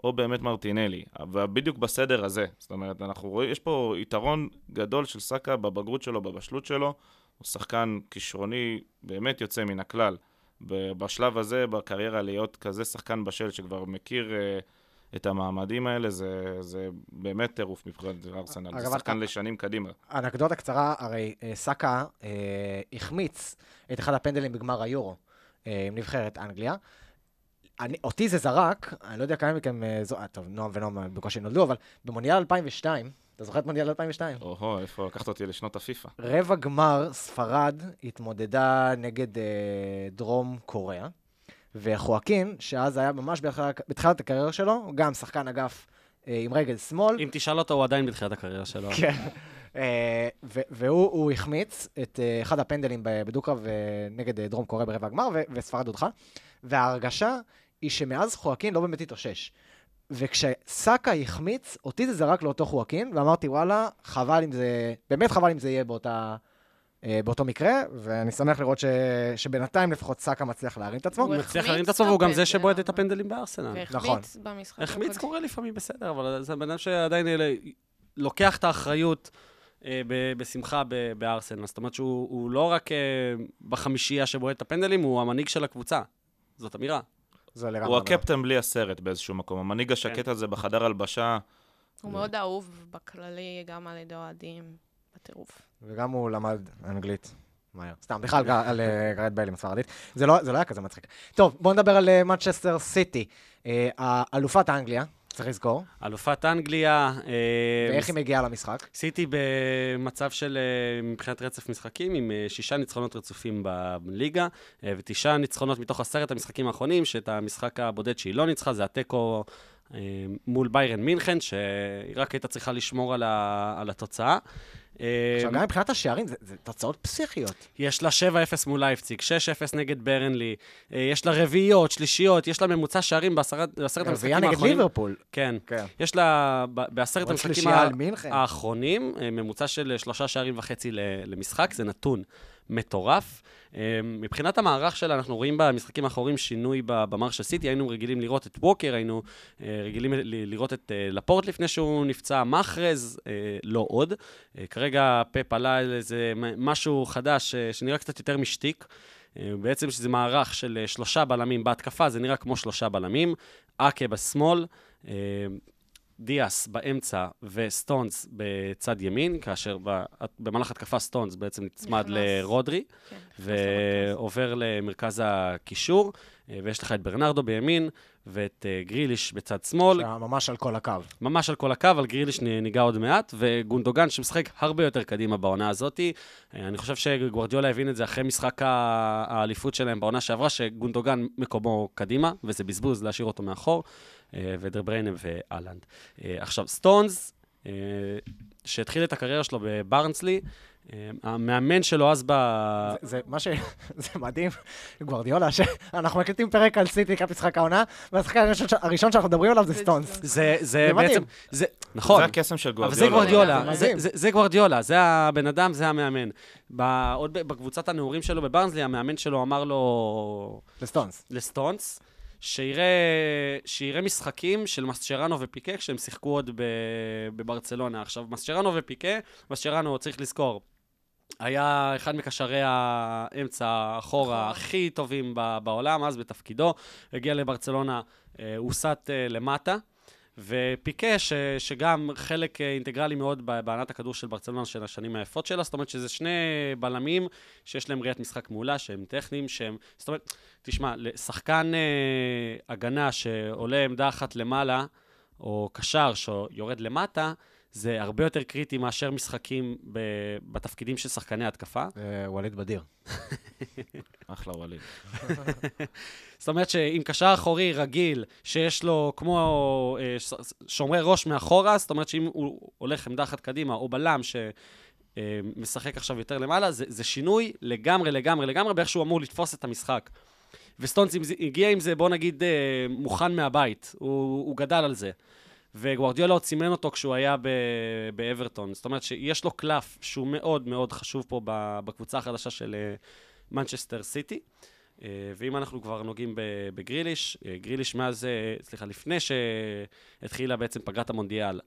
או באמת מרטינלי, ובדיוק בסדר הזה. זאת אומרת, אנחנו רואים, יש פה יתרון גדול של סאקה בבגרות שלו, בבשלות שלו. הוא שחקן כישרוני באמת יוצא מן הכלל. בשלב הזה, בקריירה, להיות כזה שחקן בשל שכבר מכיר uh, את המעמדים האלה, זה, זה באמת טירוף מבחינת ארסנל. זה שחקן לשנים קדימה. אנקדוטה קצרה, הרי uh, סאקה uh, החמיץ את אחד הפנדלים בגמר היורו uh, עם נבחרת אנגליה. אני, אותי זה זרק, אני לא יודע כמה מכם, זו, טוב, נועם ונועם בקושי נולדו, אבל במונדיאל 2002, אתה זוכר את מונדיאל 2002? או-הו, איפה לקחת אותי לשנות הפיפא. רבע גמר, ספרד התמודדה נגד אה, דרום קוריאה, וחואקין, שאז היה ממש בתחילת הקריירה שלו, גם שחקן אגף אה, עם רגל שמאל. אם תשאל אותו, הוא עדיין בתחילת הקריירה שלו. כן. אה, והוא החמיץ את אה, אחד הפנדלים בדו-קרב אה, נגד דרום קוריאה ברבע הגמר, וספרד הודחה. וההרגשה היא שמאז חואקין לא באמת התאושש. וכשסאקה החמיץ, אותי זה זרק לאותו חואקין, ואמרתי, וואלה, חבל אם זה, באמת חבל אם זה יהיה באותה, אה, באותו מקרה, ואני שמח לראות ש, שבינתיים לפחות סאקה מצליח להרים את עצמו. הוא מצליח להרים את עצמו, והוא גם זה שבועט את הפנדלים בארסנל. נכון. והחמיץ במשחק. החמיץ קורה לפעמים בסדר, אבל זה בן אדם שעדיין לוקח את האחריות. אה, בשמחה בארסנל. זאת אומרת שהוא לא רק אה, בחמישייה שבועט את הפנדלים, הוא המנהיג של הקבוצה. זאת אמירה. זה לגמרי. הוא הקפטן בלי הסרט באיזשהו מקום. המנהיג השקט כן. הזה בחדר הלבשה. הוא מאוד אהוב בכללי, גם על ידי אוהדים, בטירוף. וגם הוא למד אנגלית. מהר. סתם, בכלל על אה, גרד ביילי מספרדית. זה לא, זה לא היה כזה מצחיק. טוב, בואו נדבר על מנצ'סטר אה, סיטי. אה, אלופת אנגליה, צריך לזכור. אלופת אנגליה. ואיך היא מגיעה למשחק? סיטי במצב של, מבחינת רצף משחקים, עם שישה ניצחונות רצופים בליגה, ותשעה ניצחונות מתוך עשרת המשחקים האחרונים, שאת המשחק הבודד שהיא לא ניצחה, זה התיקו מול ביירן מינכן, שהיא רק הייתה צריכה לשמור על, ה, על התוצאה. עכשיו, גם מבחינת השערים, זה, תוצאות פסיכיות. יש לה 7-0 מול לייפציג, 6-0 נגד ברנלי, יש לה רביעיות, שלישיות, יש לה ממוצע שערים בעשרת המשחקים האחרונים. רביעייה נגד ליברפול. כן. כן. יש לה בעשרת המשחקים האחרונים, ממוצע של שלושה שערים וחצי למשחק, זה נתון מטורף. אמ, מבחינת המערך שלה, אנחנו רואים במשחקים האחרונים שינוי במערך של סיטי, היינו רגילים לראות את ווקר, היינו אה, רגילים לראות את אה, לפורט לפני שהוא נפצע, מחרז, אה, לא עוד. כרגע פפ עלה על איזה משהו חדש שנראה קצת יותר משתיק. בעצם שזה מערך של שלושה בלמים בהתקפה, זה נראה כמו שלושה בלמים. אקה בשמאל, דיאס באמצע וסטונס בצד ימין, כאשר במהלך התקפה סטונס בעצם נצמד לרודרי, כן, ועובר למרכז הקישור, אה, ויש לך את ברנרדו בימין, ואת uh, גריליש בצד שמאל. ממש על כל הקו. ממש על כל הקו, על גריליש ניגע עוד מעט, וגונדוגן שמשחק הרבה יותר קדימה בעונה הזאת. Uh, אני חושב שגוורדיולה הבין את זה אחרי משחק האליפות שלהם בעונה שעברה, שגונדוגן מקומו קדימה, וזה בזבוז להשאיר אותו מאחור. אה, ודר בריינה ואלנד. אה, עכשיו, סטונס, אה, שהתחיל את הקריירה שלו בברנסלי, המאמן שלו אז ב... זה, זה מה ש... זה מדהים, גוורדיולה, שאנחנו מקליטים פרק על סיטי לקראת משחק העונה, והשחקן הראשון, הראשון שאנחנו מדברים עליו זה סטונס. זה, זה בעצם... זה, נכון. זה הקסם של גוורדיולה. אבל זה גוורדיולה, זה, זה, זה גוורדיולה, זה הבן אדם, זה המאמן. עוד בקבוצת הנעורים שלו בברנסלי, המאמן שלו אמר לו... לסטונס. לסטונס. שיראה, שיראה משחקים של מסצ'רנו ופיקה כשהם שיחקו עוד בברצלונה. עכשיו, מסצ'רנו ופיקה, מסצ'רנו, צריך לזכור, היה אחד מקשרי האמצע אחורה נכון. הכי טובים בעולם, אז בתפקידו. הגיע לברצלונה, אה, הוסט אה, למטה. ופיקה, ש, שגם חלק אה, אינטגרלי מאוד בענת הכדור של ברצלונה של השנים היפות שלה, זאת אומרת שזה שני בלמים שיש להם ראיית משחק מעולה, שהם טכניים, שהם... זאת אומרת, תשמע, שחקן אה, הגנה שעולה עמדה אחת למעלה, או קשר שיורד למטה, זה הרבה יותר קריטי מאשר משחקים ב, בתפקידים של שחקני התקפה. אה, ווליד בדיר. אחלה ווליד. זאת אומרת שאם קשר אחורי רגיל, שיש לו כמו אה, שומרי ראש מאחורה, זאת אומרת שאם הוא הולך עמדה אחת קדימה, או בלם שמשחק אה, עכשיו יותר למעלה, זה, זה שינוי לגמרי, לגמרי, לגמרי, באיך שהוא אמור לתפוס את המשחק. וסטונס הגיע עם זה, בוא נגיד, מוכן מהבית, הוא, הוא גדל על זה. וגוורדיולה עוד סימן אותו כשהוא היה באברטון. זאת אומרת שיש לו קלף שהוא מאוד מאוד חשוב פה בקבוצה החדשה של מנצ'סטר סיטי. אה, ואם אנחנו כבר נוגעים בגריליש, אה, גריליש מאז, אה, סליחה, לפני שהתחילה בעצם פגרת המונדיאל,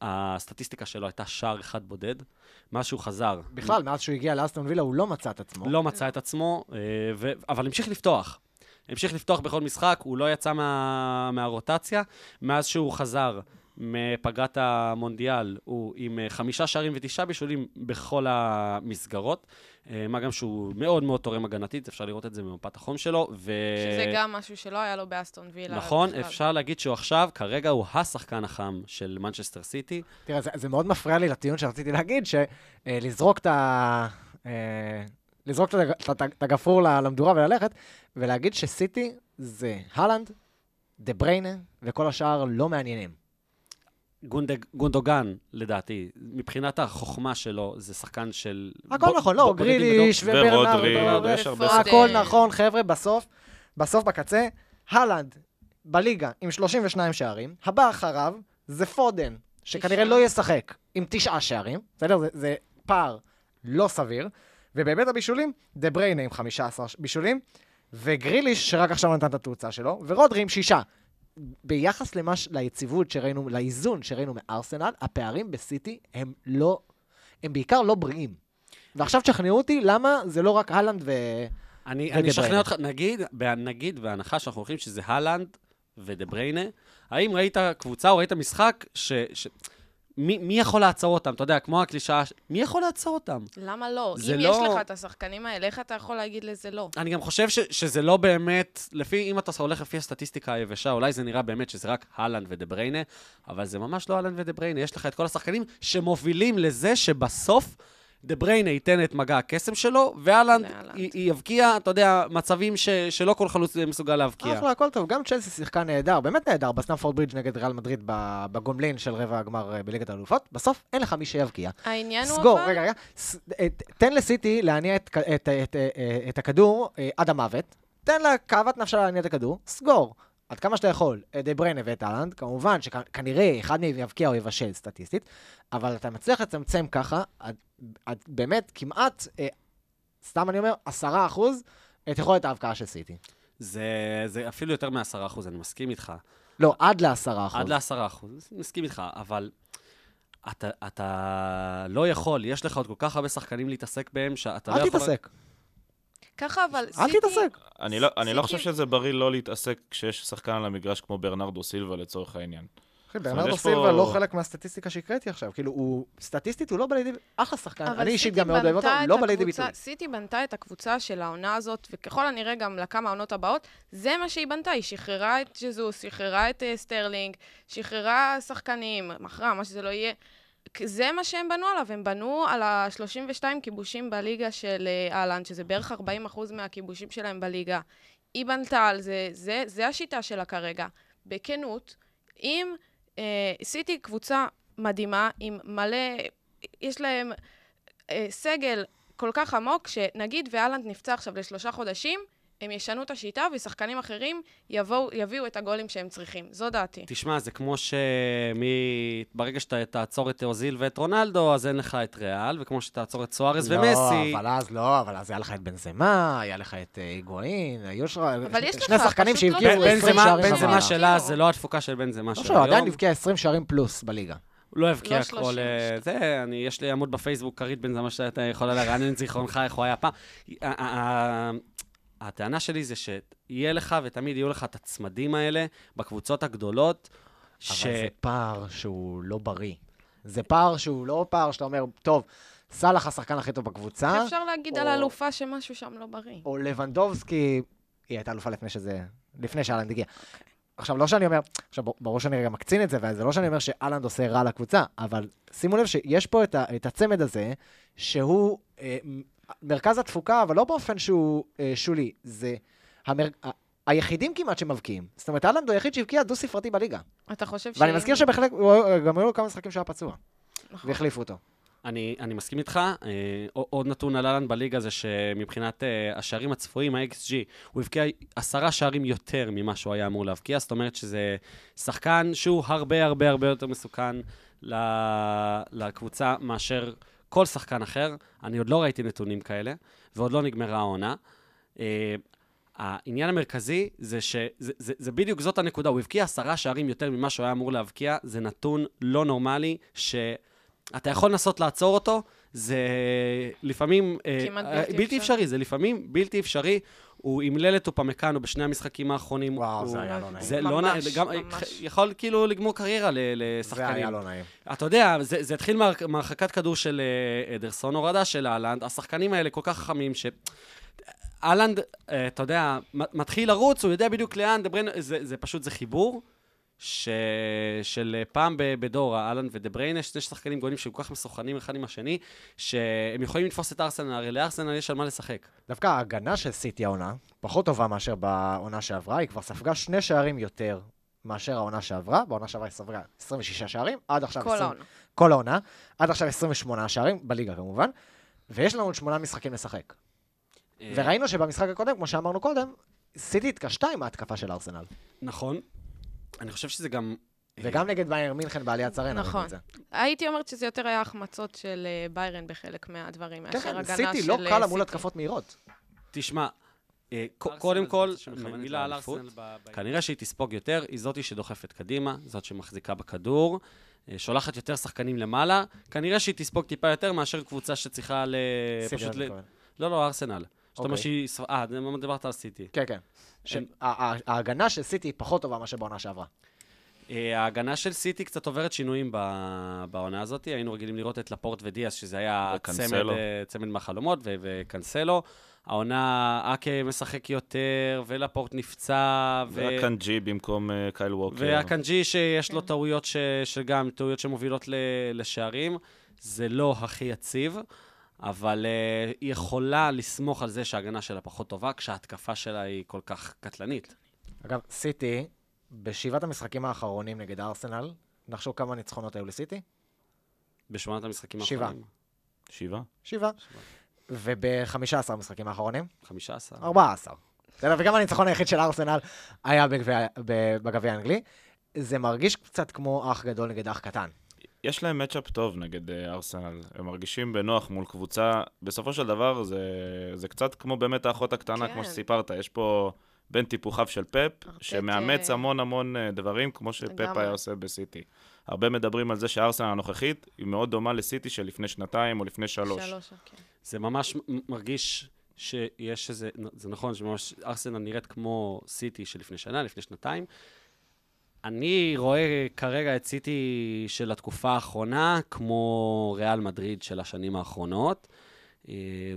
הסטטיסטיקה שלו הייתה שער אחד בודד. מאז שהוא חזר, בכלל, מאז שהוא הגיע לאסטון וילה, הוא לא מצא את עצמו. לא מצא את עצמו, אה, ו... אבל המשיך לפתוח. המשיך לפתוח בכל משחק, הוא לא יצא מה... מהרוטציה. מאז שהוא חזר מפגרת המונדיאל, הוא עם אה, חמישה שערים ותשעה בישולים בכל המסגרות. אה, מה גם שהוא מאוד מאוד תורם הגנתית, אפשר לראות את זה במפת החום שלו. ו... שזה גם משהו שלא היה לו באסטון וילה. נכון, בכלל. אפשר להגיד שהוא עכשיו, כרגע הוא השחקן החם של מנצ'סטר סיטי. תראה, זה, זה מאוד מפריע לי לטיעון שרציתי להגיד, שלזרוק את ה... לזרוק את הגפרור למדורה וללכת, ולהגיד שסיטי זה הלנד, דה בריינה, וכל השאר לא מעניינים. גונדוגן, לדעתי, מבחינת החוכמה שלו, זה שחקן של... הכל נכון, לא, גריליש. וברנרד. הכל נכון, חבר'ה, בסוף, בסוף בקצה, הלנד בליגה עם 32 שערים, הבא אחריו זה פודן, שכנראה. לא ישחק עם תשעה שערים, בסדר? זה, זה פער לא סביר, ובאמת הבישולים, דה בריינה עם 15 בישולים, וגריליש, שרק עכשיו נתן את התאוצה שלו, ורודרי עם שישה. ביחס למש, ליציבות שראינו, לאיזון שראינו מארסנל, הפערים בסיטי הם לא, הם בעיקר לא בריאים. ועכשיו תשכנעו אותי למה זה לא רק הלנד ו... אני, אני אשכנע. אותך, נגיד, נגיד, בהנחה שאנחנו הולכים שזה הלנד ודה בריינה, האם ראית קבוצה או ראית משחק ש... ש... מי, מי יכול לעצור אותם? אתה יודע, כמו הקלישאה, מי יכול לעצור אותם? למה לא? אם לא- יש לך את השחקנים האלה, איך אתה יכול להגיד לזה לא? אני גם חושב ש, שזה לא באמת, לפי, אם אתה הולך לפי הסטטיסטיקה היבשה, אולי זה נראה באמת שזה רק הלנד ודה בריינה, אבל זה ממש לא הלנד ודה בריינה. יש לך את כל השחקנים שמובילים לזה שבסוף דה בריינה ייתן את מגע הקסם שלו, והאלנד. י- יבקיע, אתה יודע, מצבים ש, שלא כל חלוץ מסוגל להבקיע. אחלה, הכל טוב. גם צ'לסי שיחקה נהדר, באמת נהדר, בסטמפורד ברידג' נגד ריאל מדריד ב- בגומלין של רבע הגמר אה, בליגת האלופות. בסוף אין לך מי שיבקיע. העניין הוא סגור, אבל... רגע, רגע. ס- אה, תן לסיטי להניע את, את, את, את, את הכדור אה, עד המוות, תן לה כאוות נפשה להניע את הכדור, סגור. עד כמה שאתה יכול, את דה בריינה ואת האלנד, כמובן שכנראה אחד מהם יבקיע או יבשל סטטיסטית, אבל אתה מצליח לצמצם ככה, עד, עד באמת כמעט, אה, סתם אני אומר, עשרה אחוז, את יכולת ההבקעה של סיטי. זה, זה אפילו יותר מעשרה אחוז, אני מסכים איתך. לא, עד לעשרה אחוז. עד לעשרה אחוז, מסכים איתך, אבל אתה, אתה לא יכול, יש לך עוד כל כך הרבה שחקנים להתעסק בהם, שאתה לא אל יכול... תתעסק, ככה, אבל אל סיטי... תתעסק. אני לא, אני לא חושב שזה בריא לא להתעסק כשיש שחקן על המגרש כמו ברנרדו סילבה לצורך העניין. אחי, ברנרדו סילבה לא חלק מהסטטיסטיקה שהקראתי עכשיו. כאילו, הוא, סטטיסטית הוא לא בא לידי... אחלה שחקן. אני אישית גם מאוד אוהב אותו, לא בא לידי הקבוצה- ביטוי. סיטי בנתה את הקבוצה של העונה הזאת, וככל הנראה גם לכמה העונות הבאות, זה מה שהיא בנתה. היא שחררה את ג'זוס, שחררה את אה, סטרלינג, שחררה שחקנים, מכרה, מה שזה לא יהיה. זה מה שהם בנו עליו, הם בנו על ה-32 כיבושים בליגה של אה, האלנד, שזה בערך 40% מהכיבושים שלהם בליגה. היא בנתה על זה, זה, זה השיטה שלה כרגע. בכנות, אם אה, סיטי קבוצה מדהימה, עם מלא, יש להם אה, סגל כל כך עמוק, שנגיד ואלנד נפצע עכשיו לשלושה חודשים, הם ישנו את השיטה ושחקנים אחרים יבואו, יביאו את הגולים שהם צריכים. זו דעתי. תשמע, זה כמו שמי... ברגע שאתה תעצור את אוזיל ואת רונלדו, אז אין לך את ריאל, וכמו שתעצור את סוארז ומסי... לא, אבל אז לא, אבל אז היה לך את בנזמה, היה לך את אה, היגואין, היו ש... אבל יש שני לך, שחקנים לא שהבקיעו צריך. 20 בנזמה, שערים בנזמה במהלך. שלה זה לא התפוקה של בנזמה לא של שלו, עדיין היום. הבקיע 20 שערים פלוס בליגה. הוא לא הבקיע לא כל... 30. אה, זה, אני, יש לי עמוד בפייסבוק, כרית בנזמה שאתה יכולה לרענן את זיכרונך, איך הוא היה פעם. הטענה שלי זה שיהיה לך, ותמיד יהיו לך את הצמדים האלה בקבוצות הגדולות, ש... אבל זה פער שהוא לא בריא. זה פער שהוא לא פער שאתה אומר, טוב, סאלח השחקן הכי טוב בקבוצה, אפשר להגיד או- על אלופה שמשהו שם לא בריא. או לבנדובסקי, היא הייתה אלופה לפני שזה, לפני שאלנד הגיע. עכשיו, לא שאני אומר, עכשיו, ברור שאני רגע מקצין את זה, וזה לא שאני אומר שאלנד עושה רע לקבוצה, אבל שימו לב שיש פה את, ה, את הצמד הזה, שהוא אה, מרכז התפוקה, אבל לא באופן שהוא אה, שולי, זה המר... ה- היחידים כמעט שמבקיעים. זאת אומרת, אהלנד הוא היחיד שהבקיע דו-ספרתי בליגה. אתה חושב ש... ואני מזכיר שבחלק, הוא- גם היו לו כמה משחקים שהיה פצוע, נכון. והחליפו אותו. אני, אני מסכים איתך. אה, עוד נתון על אהלן בליגה זה שמבחינת אה, השערים הצפויים, ה-XG, הוא הבקיע עשרה שערים יותר ממה שהוא היה אמור להבקיע, זאת אומרת שזה שחקן שהוא הרבה הרבה הרבה יותר מסוכן ל- לקבוצה מאשר כל שחקן אחר. אני עוד לא ראיתי נתונים כאלה, ועוד לא נגמרה העונה. אה, העניין המרכזי זה שזה זה, זה בדיוק זאת הנקודה, הוא הבקיע עשרה שערים יותר ממה שהוא היה אמור להבקיע, זה נתון לא נורמלי, שאתה יכול לנסות לעצור אותו, זה לפעמים... אה, כמעט אה, בלתי בלתי אפשרי. אפשרי, זה לפעמים בלתי אפשרי. הוא אימלל את אופמקאנו בשני המשחקים האחרונים. וואו, הוא- זה היה לא נעים. זה לא ממש, נעים, גם ממש. יכול כאילו לגמור קריירה ל- זה לשחקנים. היה לא נעים. אתה יודע, זה, זה התחיל מה- מהרחקת כדור של אה, אדרסון, הורדה של אהלנד, השחקנים האלה כל כך חכמים ש... אהלנד, אה, אתה יודע, מתחיל לרוץ, הוא יודע בדיוק לאן, דבריין, זה, זה פשוט, זה חיבור ש... של אה, פעם בדור, אהלנד ודבריין, יש שני שחקנים גולים שכל כך מסוכנים אחד עם השני, שהם יכולים לתפוס את ארסנל, הרי לארסנל יש על מה לשחק. דווקא ההגנה של סיטי העונה, פחות טובה מאשר בעונה שעברה, היא כבר ספגה שני שערים יותר מאשר העונה שעברה. בעונה שעברה היא ספגה 26 שערים, עד עכשיו... כל 20 העונה. כל העונה. עד עכשיו 28 שערים, בליגה כמובן. ויש לנו עוד שמונה משחקים לשחק. אה, וראינו שבמשחק הקודם, כמו שאמרנו קודם, סיטי התקשתה עם ההתקפה של ארסנל. נכון. אני חושב שזה גם... וגם נגד בייר מינכן בעליית. ראינו נכון. הייתי אומרת שזה יותר היה החמצות של אה, ביירן בחלק מהדברים, כן, מאשר כן, הגנה סיטי של לא אה, קל לה מול סיטי. התקפות מהירות. תשמע, אה, ק- ארסנל קודם זה כל, מילה על. ארסנל, כנראה שהיא תספוג יותר, היא זאתי שדוחפת קדימה, זאת שמחזיקה בכדור, אה, שולחת יותר שחקנים למעלה, כנראה שהיא תספוג טיפה יותר מאשר קבוצה שצריכה ל... סיטי, פשוט. לא, לא, ארסנל. זאת אומרת אוקיי. שהיא... אה, דיברת על סיטי. כן, כן. ההגנה של סיטי היא פחות טובה מאשר בעונה שעברה. אה, ההגנה של סיטי קצת עוברת שינויים ב- בעונה הזאת. היינו רגילים לראות את לפורט ודיאס, שזה היה צמד. אה, צמד מהחלומות, ו- וקנסלו. העונה, אקה משחק יותר, ולפורט נפצע, ו... והקנג'י במקום אה, קייל ווקר. והקנג'י שיש לו כן. טעויות ש... שגם, טעויות שמובילות ל... לשערים, זה לא הכי יציב, אבל uh, היא יכולה לסמוך על זה שההגנה שלה פחות טובה, כשההתקפה שלה היא כל כך קטלנית. אגב, סיטי, בשבעת המשחקים האחרונים נגד ארסנל, נחשוב כמה ניצחונות היו לסיטי? בשמונת המשחקים שבעה. האחרונים. שבעה? שבעה. וב-15 המשחקים האחרונים? 15. 14. בסדר, וגם הניצחון היחיד של ארסנל היה בגביע האנגלי. זה מרגיש קצת כמו אח גדול נגד אח קטן. יש להם מצ'אפ טוב נגד אה, ארסנל. הם מרגישים בנוח מול קבוצה. בסופו של דבר, זה, זה קצת כמו באמת האחות הקטנה, כן. כמו שסיפרת. יש פה בין טיפוחיו של פפ, ארטטה- שמאמץ המון המון אה, דברים, כמו שפפ לגמרי. היה עושה בסיטי. הרבה מדברים על זה שארסנל הנוכחית היא מאוד דומה לסיטי של לפני שנתיים או לפני שלוש. שלוש, כן. זה ממש מרגיש שיש איזה, זה נכון, שממש ארסנל נראית כמו סיטי שלפני שנה, לפני שנתיים. אני רואה כרגע את סיטי של התקופה האחרונה כמו ריאל מדריד של השנים האחרונות. אה,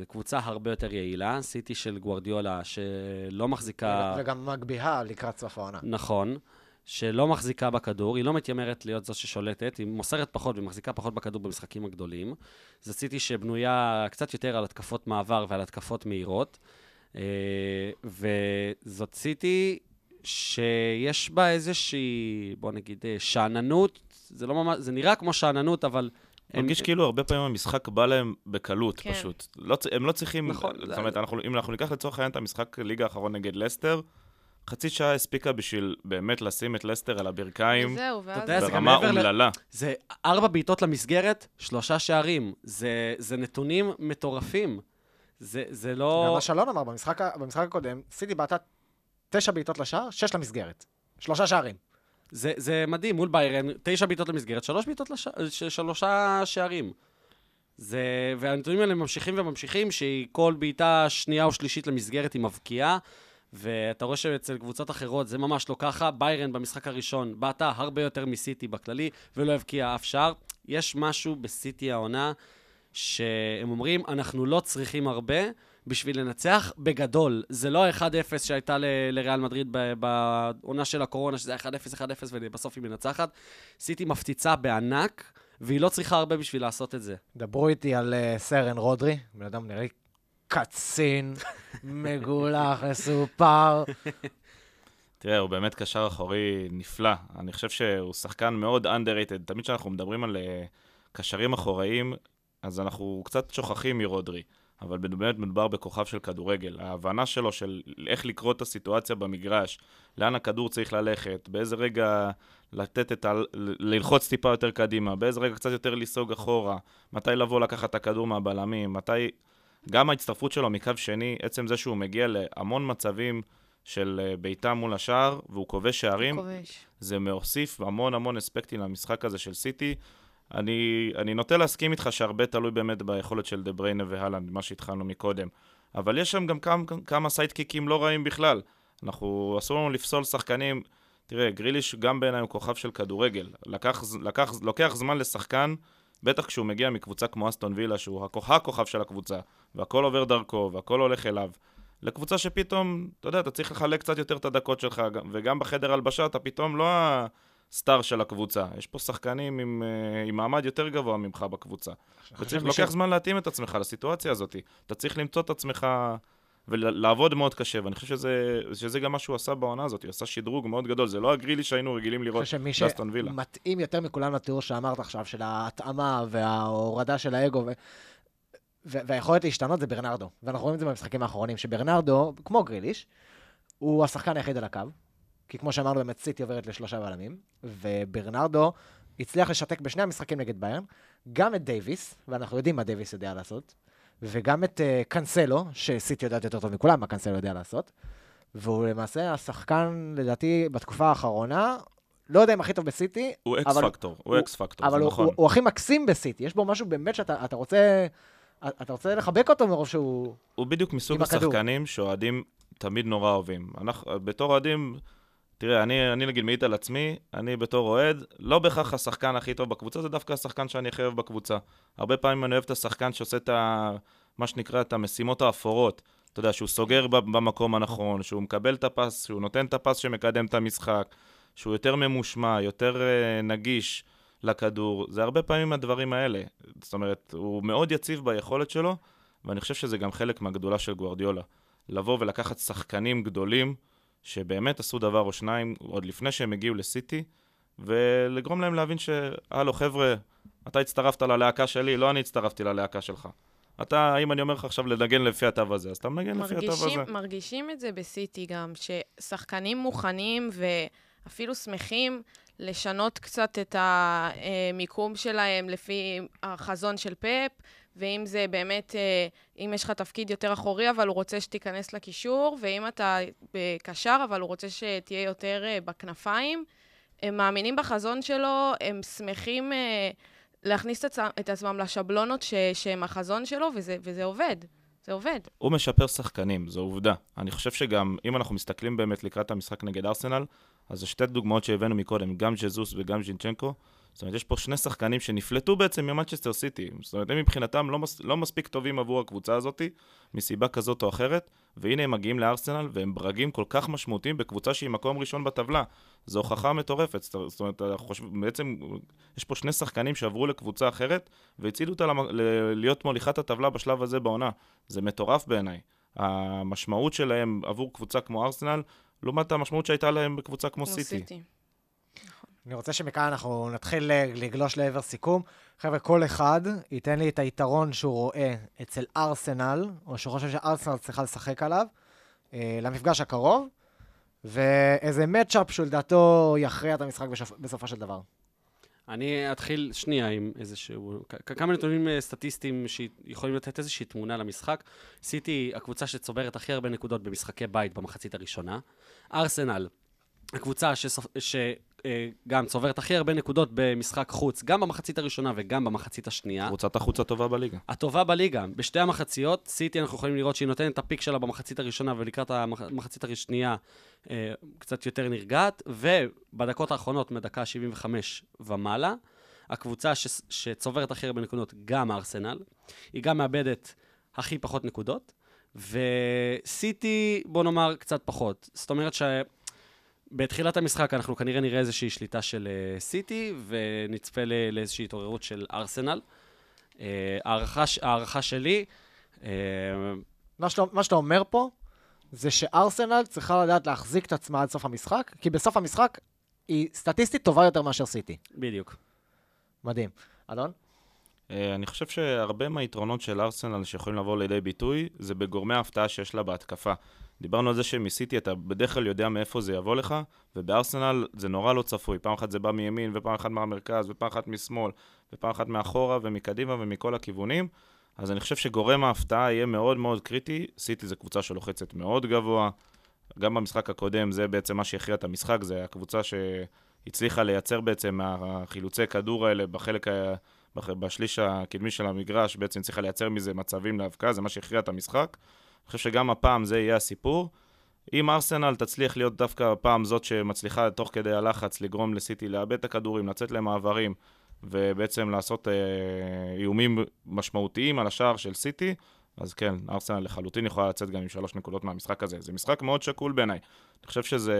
קבוצה הרבה יותר יעילה, סיטי של גוורדיולה שלא מחזיקה... וגם מגביהה לקראת סוף העונה. נכון, שלא מחזיקה בכדור, היא לא מתיימרת להיות זו ששולטת, היא מוסרת פחות ומחזיקה פחות בכדור במשחקים הגדולים. זו סיטי שבנויה קצת יותר על התקפות מעבר ועל התקפות מהירות. אה, וזאת סיטי שיש בה איזושהי, בוא נגיד, אה, שאננות, זה לא ממש, זה נראה כמו שאננות, אבל... מרגיש כאילו הרבה פעמים המשחק בא להם בקלות, כן. פשוט. לא, הם לא צריכים... נכון, זאת זה- אומרת, אנחנו, אם אנחנו ניקח לצורך העניין את המשחק ליגה האחרון נגד לסטר, חצי שעה הספיקה בשביל באמת לשים את לסטר על הברכיים וזהו, ואז... יודע, זה גם ברמה מעבר ל- אומללה. זה ארבע בעיטות למסגרת, שלושה שערים. זה, זה נתונים מטורפים. זה, זה לא... גם מה שאלון אמר במשחק במשחק הקודם, סיטי בעטה תשע בעיטות לשער, שש למסגרת. שלושה שערים. זה, זה מדהים, מול ביירן, תשע בעיטות למסגרת, שלוש בעיטות לש... ש- שלושה שערים. זה... והנתונים האלה ממשיכים וממשיכים, שהיא כל בעיטה שנייה או שלישית למסגרת היא מבקיעה, ואתה רואה שאצל קבוצות אחרות זה ממש לא ככה. ביירן במשחק הראשון בעטה הרבה יותר מסיטי בכללי, ולא הבקיעה אף שער. יש משהו בסיטי העונה, שהם אומרים, אנחנו לא צריכים הרבה בשביל לנצח בגדול. זה לא ה-1-0 שהייתה ל- לריאל מדריד ב- בעונה של הקורונה, שזה היה 1-0, 1-0 ובסוף היא מנצחת. סיטי מפציצה בענק, והיא לא צריכה הרבה בשביל לעשות את זה. דברו איתי על אה, סרן רודרי, בן אדם נראה לי קצין, מגולח, מסופר. תראה, הוא באמת קשר אחורי נפלא. אני חושב שהוא שחקן מאוד underrated. תמיד כשאנחנו מדברים על אה, קשרים אחוריים, אז אנחנו קצת שוכחים מרודרי. אבל באמת מדובר בכוכב של כדורגל. ההבנה שלו של איך לקרוא את הסיטואציה במגרש, לאן הכדור צריך ללכת, באיזה רגע לתת את ה... ללחוץ טיפה יותר קדימה, באיזה רגע קצת יותר לסוג אחורה, מתי לבוא לקחת את הכדור מהבלמים, מתי... גם ההצטרפות שלו מקו שני, עצם זה שהוא מגיע להמון מצבים של אה, בעיטה מול השער, והוא כובש שערים, כובש. זה מוסיף המון המון אספקטים למשחק הזה של סיטי. אני, אני נוטה להסכים איתך שהרבה תלוי באמת ביכולת של דה בריינה והלנד, מה שהתחלנו מקודם. אבל יש שם גם כמה, כמה סיידקיקים לא רעים בכלל. אנחנו, אסור לנו לפסול שחקנים. תראה, גריליש גם בעיניי הוא כוכב של כדורגל. לקח, לקח, לוקח זמן לשחקן, בטח כשהוא מגיע מקבוצה כמו אסטון וילה, שהוא הכוכב, הכוכב של הקבוצה, והכל עובר דרכו, והכל הולך אליו. לקבוצה שפתאום, אתה יודע, אתה צריך לחלק קצת יותר את הדקות שלך, וגם בחדר הלבשה אתה פתאום לא הסטאר של הקבוצה. יש פה שחקנים עם, אה, עם מעמד יותר גבוה ממך בקבוצה. וצריך, לוקח זמן להתאים את עצמך לסיטואציה הזאת. אתה צריך למצוא את עצמך ולעבוד מאוד קשה, ואני חושב שזה, שזה גם מה שהוא עשה בעונה הזאת, הוא עשה שדרוג מאוד גדול. זה לא הגרילי שהיינו רגילים אני לראות חושב שמי באסטון וילה. שמתאים יותר מכולם לתיאור שאמרת עכשיו, של ההתאמה וההורדה של האגו. ו- והיכולת להשתנות זה ברנרדו. ואנחנו רואים את זה במשחקים האחרונים, שברנרדו, כמו גריליש, הוא השחקן היחיד על הקו. כי כמו שאמרנו, באמת סיטי עוברת לשלושה בלמים, וברנרדו הצליח לשתק בשני המשחקים נגד ביירן, גם את דייוויס, ואנחנו יודעים מה דייוויס יודע לעשות, וגם את אה, קאנסלו, שסיטי יודעת יותר טוב מכולם מה קאנסלו יודע לעשות, והוא למעשה השחקן, לדעתי, בתקופה האחרונה, לא יודע אם הכי טוב בסיטי, הוא X אבל- פקטור, הוא X factor, אבל זה הוא, נכון. הוא, הוא הכי מקסים בסיטי, יש בו משהו באמת שאתה אתה רוצה, אתה רוצה לחבק אותו מרוב שהוא... הוא בדיוק מסוג. השחקנים שאוהדים תמיד נורא אוהבים. אנחנו, בתור אוהדים, תראה, אני, אני נגיד מעיד על עצמי, אני בתור אוהד, לא בהכרח השחקן הכי טוב בקבוצה, זה דווקא השחקן שאני הכי אוהב בקבוצה. הרבה פעמים אני אוהב את השחקן שעושה את ה... מה שנקרא, את המשימות האפורות. אתה יודע, שהוא סוגר במקום הנכון, שהוא מקבל את הפס, שהוא נותן את הפס שמקדם את המשחק, שהוא יותר ממושמע, יותר uh, נגיש לכדור. זה הרבה פעמים הדברים האלה. זאת אומרת, הוא מאוד יציב ביכולת שלו, ואני חושב שזה גם חלק מהגדולה של גוארדיולה. לבוא ולקחת שחקנים גדולים, שבאמת עשו דבר או שניים עוד לפני שהם הגיעו לסיטי, ולגרום להם להבין שהלו, חבר'ה, אתה הצטרפת ללהקה שלי, לא אני הצטרפתי ללהקה שלך. אתה, אם אני אומר לך עכשיו לנגן לפי התו הזה, אז אתה מנגן לפי התו הזה. מרגישים, מרגישים את זה בסיטי גם, ששחקנים מוכנים ואפילו שמחים לשנות קצת את המיקום שלהם לפי החזון של פאפ, ואם זה באמת, אה, אם יש לך תפקיד יותר אחורי, אבל הוא רוצה שתיכנס לקישור, ואם אתה בקשר, אבל הוא רוצה שתהיה יותר אה, בכנפיים. הם מאמינים בחזון שלו, הם שמחים אה, להכניס את עצמם לשבלונות ש- שהם החזון שלו, וזה, וזה עובד. זה עובד. הוא משפר שחקנים, זו עובדה. אני חושב שגם, אם אנחנו מסתכלים באמת לקראת המשחק נגד ארסנל, אז זה שתי דוגמאות שהבאנו מקודם, גם ג'זוס וגם ז'ינצ'נקו. זאת אומרת, יש פה שני שחקנים שנפלטו בעצם ממנצ'סטר סיטי. זאת אומרת, הם מבחינתם לא, מס, לא מספיק טובים עבור הקבוצה הזאת, מסיבה כזאת או אחרת, והנה הם מגיעים לארסנל, והם ברגים כל כך משמעותיים בקבוצה שהיא מקום ראשון בטבלה. זו הוכחה מטורפת. זאת אומרת, חושב, בעצם, יש פה שני שחקנים שעברו לקבוצה אחרת, והצילו אותה למ- ל- להיות מוליכת הטבלה בשלב הזה בעונה. זה מטורף בעיניי. המשמעות שלהם עבור קבוצה כמו ארסנל, לעומת המשמעות שהייתה להם בקבוצה כמו כמו סיטי. סיטי. אני רוצה שמכאן אנחנו נתחיל אה, לגלוש לעבר סיכום. חבר'ה, כל אחד ייתן לי את היתרון שהוא רואה אצל ארסנל, או שהוא חושב שארסנל צריכה לשחק עליו, אה, למפגש הקרוב, ואיזה מצ'אפ שלדעתו יכריע את המשחק בשופ... בסופו של דבר. אני אתחיל שנייה עם איזשהו, כ- כמה נתונים אה, סטטיסטיים שיכולים לתת איזושהי תמונה למשחק. סיטי הקבוצה שצוברת הכי הרבה נקודות במשחקי בית במחצית הראשונה. ארסנל, הקבוצה שגם צוברת הכי הרבה נקודות במשחק חוץ, גם במחצית הראשונה וגם במחצית השנייה. קבוצת החוץ הטובה בליגה. הטובה בליגה. בשתי המחציות, סיטי אנחנו יכולים לראות שהיא נותנת את הפיק שלה במחצית הראשונה, ולקראת המח- המחצית השנייה אה, קצת יותר נרגעת, ובדקות האחרונות, מדקה 75 ומעלה, הקבוצה ש- שצוברת הכי הרבה נקודות, גם ארסנל, היא גם מאבדת הכי פחות נקודות, וסיטי, בוא נאמר, קצת פחות. זאת אומרת ש... בתחילת המשחק אנחנו כנראה נראה איזושהי שליטה של אה, סיטי, ונצפה ל- לאיזושהי התעוררות של ארסנל. אה, הערכה, שלי, אה, מה שאתה, מה שאתה אומר פה, זה שארסנל צריכה לדעת להחזיק את עצמה עד סוף המשחק, כי בסוף המשחק היא סטטיסטית טובה יותר מאשר סיטי. בדיוק. מדהים. אלון? אני חושב שהרבה מהיתרונות של ארסנל שיכולים לבוא לידי ביטוי, זה בגורמי ההפתעה שיש לה בהתקפה. דיברנו על זה שמסיטי אתה בדרך כלל יודע מאיפה זה יבוא לך, ובארסנל זה נורא לא צפוי. פעם אחת זה בא מימין, ופעם אחת מהמרכז, ופעם אחת משמאל, ופעם אחת מאחורה ומקדימה ומכל הכיוונים. אז אני חושב שגורם ההפתעה יהיה מאוד מאוד קריטי. סיטי זו קבוצה שלוחצת מאוד גבוה. גם במשחק הקודם, זה בעצם מה שהכריע את המשחק, זה הקבוצה שהצליחה לייצר בעצם מהחילוצי כדור האלה בחלק, ה... בשליש הקדמי של המגרש, בעצם הצליחה לייצר מזה מצבים להבקעה, זה מה שהכריע את המשחק. אני חושב שגם הפעם זה יהיה הסיפור. אם ארסנל תצליח להיות דווקא הפעם זאת שמצליחה תוך כדי הלחץ לגרום לסיטי לאבד את הכדורים, לצאת למעברים, ובעצם לעשות אה, איומים משמעותיים על השער של סיטי, אז כן, ארסנל לחלוטין יכולה לצאת גם עם שלוש נקודות מהמשחק הזה. זה משחק מאוד שקול בעיניי. אני חושב שזה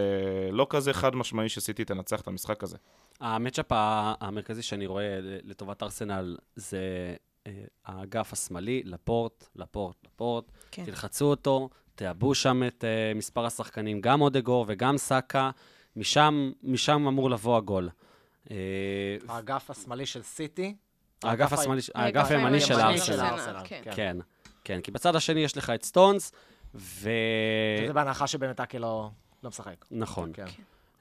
לא כזה חד משמעי שסיטי תנצח את המשחק הזה. המצ'אפ המרכזי שאני רואה לטובת ארסנל זה האגף השמאלי, לפורט, לפורט, לפורט. כן. תלחצו אותו, תעבו שם את uh, מספר השחקנים, גם אודגור וגם סאקה, משם, משם אמור לבוא הגול. אה, האגף השמאלי של סיטי. האגף השמאלי, האגף הימני של ארסנל. ארסנל, כן. כן, כן, כי בצד השני יש לך את סטונס, ו... שזה בהנחה שבאמת אקי לא לא משחק. נכון. כן.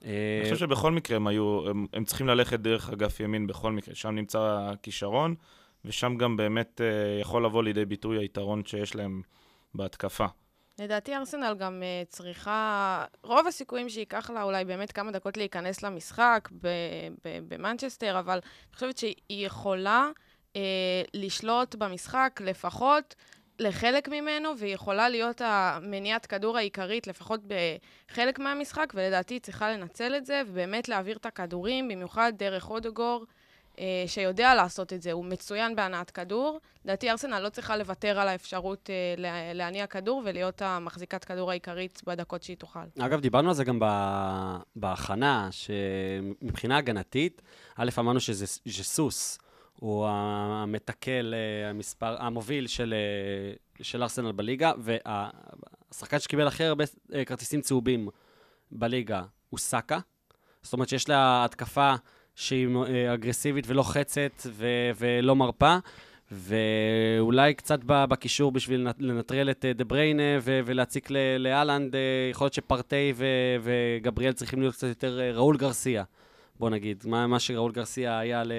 אה, אני חושב שבכל מקרה הם היו, הם צריכים ללכת דרך אגף ימין בכל מקרה, שם נמצא הכישרון, ושם גם באמת אה, יכול לבוא לידי ביטוי היתרון שיש להם בהתקפה. לדעתי ארסנל גם uh, צריכה, רוב הסיכויים שייקח לה אולי באמת כמה דקות להיכנס למשחק במנצ'סטר, אבל אני חושבת שהיא יכולה uh, לשלוט במשחק לפחות לחלק ממנו, והיא יכולה להיות המניעת כדור העיקרית לפחות בחלק מהמשחק, ולדעתי היא צריכה לנצל את זה, ובאמת להעביר את הכדורים, במיוחד דרך אודוגור. אה, שיודע לעשות את זה, הוא מצוין בהנעת כדור. לדעתי ארסנל לא צריכה לוותר על האפשרות אה, לה- להניע כדור ולהיות המחזיקת כדור העיקרית בדקות שהיא תוכל. אגב, דיברנו על זה גם בהכנה, שמבחינה הגנתית, א', אמרנו שזה ז'סוס, הוא המתקל, אה, המספר, המוביל של, אה, של ארסנל בליגה, והשחקן שקיבל הכי הרבה אה, כרטיסים צהובים בליגה הוא סאקה. זאת אומרת שיש לה התקפה שהיא אה, אגרסיבית ולוחצת ו- ולא מרפה. ואולי קצת בקישור בשביל לנ- לנטרל את אה, דה בריינה ו- ולהציק לאלנד, אה, יכול להיות שפרטי ו- וגבריאל צריכים להיות קצת יותר ראול גרסיה, בוא נגיד, מה, מה שראול גרסיה היה ל-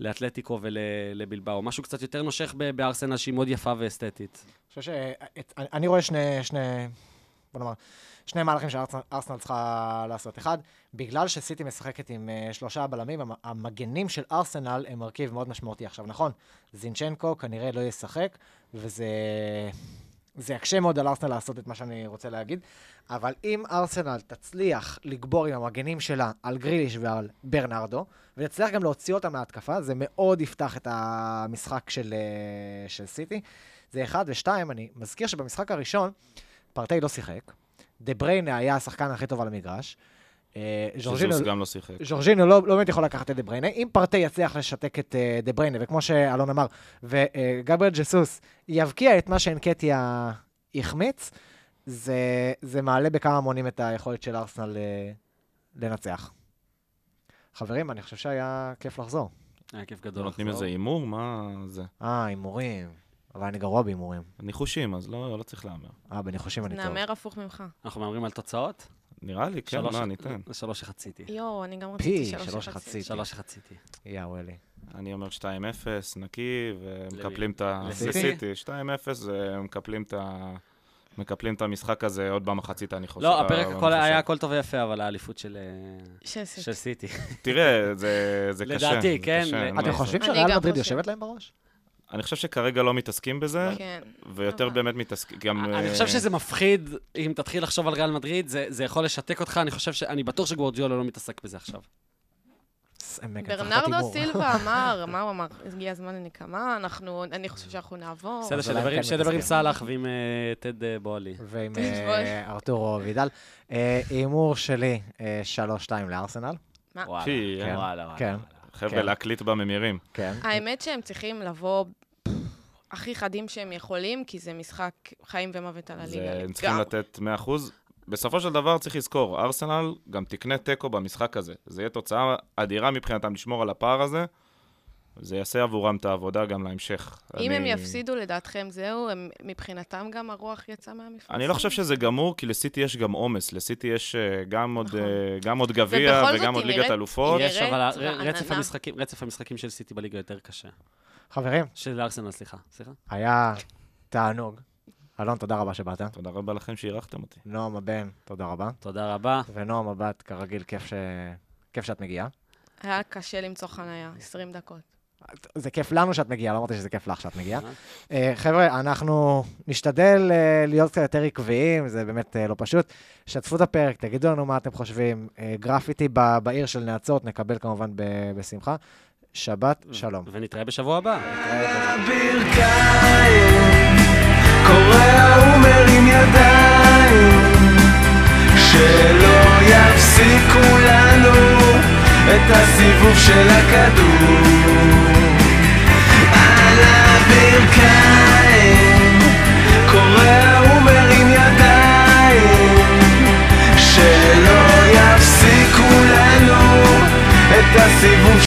לאתלטיקו ולבלבאו, משהו קצת יותר נושך בארסנל שהיא מאוד יפה ואסתטית. אני חושב שאני רואה שני, שני, בוא נאמר, שני מהלכים שארסנל צריכה לעשות. אחד, בגלל שסיטי משחקת עם uh, שלושה בלמים, המ- המגנים של ארסנל הם מרכיב מאוד משמעותי. עכשיו, נכון, זינצ'נקו כנראה לא ישחק, וזה זה יקשה מאוד על ארסנל לעשות את מה שאני רוצה להגיד, אבל אם ארסנל תצליח לגבור עם המגנים שלה על גריליש ועל ברנרדו, ותצליח גם להוציא אותם מההתקפה, זה מאוד יפתח את המשחק של, אה, של סיטי. זה אחד, ושתיים, אני מזכיר שבמשחק הראשון, פארטיי לא שיחק, דה בריינה היה השחקן הכי טוב על המגרש. אה, ז'ורג'ינו- גם לא שיחק. ז'ורג'ינו לא, לא באמת יכול לקחת את דה בריינה. אם פארטיי יצליח לשתק את אה, דה בריינה, וכמו שאלון אמר, וגבריאל ג'סוס יבקיע את מה שאנקטיה החמיץ, זה, זה מעלה בכמה מונים את היכולת של ארסנל uh, לנצח. חברים, אני חושב שהיה כיף לחזור. היה כיף גדול נותנים. איזה הימור? מה זה? אה, הימורים. אבל אני גרוע בהימורים. ניחושים, אז לא, לא צריך להמר. אה, בניחושים אני טוב. נאמר הפוך ממך. אנחנו מהמרים על תוצאות? נראה לי, כן, שלוש- מה, ניתן. שלוש שחציתי. יואו, אני גם רציתי שלוש שלוש. וחצי. שלוש שחציתי. יא וואלי. אני אומר 2-0, נקי, ומקפלים את ה... לסיטי? לסיטי. 2-0, ומקפלים את ה... מקפלים את המשחק הזה עוד במחצית, אני חושב. לא, הפרק אני הכל. היה הכל טוב ויפה, אבל האליפות של אה, של סיטי. תראה, זה זה קשה. לדעתי, כן, מה אתם. חושבים שריאל מדריד. יושבת להם בראש? אני חושב שכרגע לא מתעסקים בזה, כן. ויותר אבל- באמת מתעסקים, גם... אני אה, חושב שזה מפחיד, אם תתחיל לחשוב על ריאל מדריד, זה זה יכול לשתק אותך, אני חושב ש... אני בטוח שגורג'יולו לא מתעסק בזה עכשיו. ברנרדו. סילבה אמר, מה הוא אמר? הגיע הזמן לנקמה, אנחנו, אני חושב שאנחנו נעבור. בסדר, שידבר עם-. סאלח ועם אה, טד אה, בועלי. ועם ארתורו וידל. הימור שלי, אה, 3-2 לארסנל. וואלה, פי, כן, וואלה, וואלה. כן. חבר'ה. להקליט בממירים. כן. האמת שהם צריכים לבוא הכי חדים שהם יכולים, כי זה משחק חיים ומוות על הליגה. זה- הם צריכים. לתת 100%. בסופו של דבר צריך לזכור, ארסנל גם תקנה תיקו במשחק הזה. זה יהיה תוצאה אדירה מבחינתם לשמור על הפער הזה. זה יעשה עבורם את העבודה גם להמשך. אם הם אני- יפסידו, לדעתכם זהו, הם, מבחינתם גם הרוח יצאה מהמפרשים? אני לא חושב שזה גמור, כי לסיטי יש גם עומס. לסיטי יש אה, גם עוד, נכון. אה, גם עוד גביע וגם עוד ליגת אלופות. יש, אבל. רצף המשחקים- רצף המשחקים של סיטי בליגה יותר קשה. חברים, של ארסנל, סליחה. סליחה. היה תענוג. אלון, תודה רבה שבאת. תודה רבה לכם שאירחתם אותי. נועם הבן, תודה רבה. תודה רבה. ונועם הבת, כרגיל, כיף, ש... כיף שאת מגיעה. היה קשה למצוא חנייה, 20 דקות. זה כיף לנו שאת מגיעה, לא אמרתי שזה כיף לך שאת מגיעה. אה, חבר'ה, אנחנו נשתדל אה, להיות קצת יותר עקביים, זה באמת אה, לא פשוט. שתפו את הפרק, תגידו לנו מה אתם חושבים. גרפיטי ב- בעיר של נאצות, נקבל כמובן ב- בשמחה. שבת mm. שלום. ונתראה בשבוע הבא. שלא יפסיקו לנו את הסיבוב של הכדור על הברכיים קורע ומרים ידיים שלא יפסיקו לנו את הסיבוב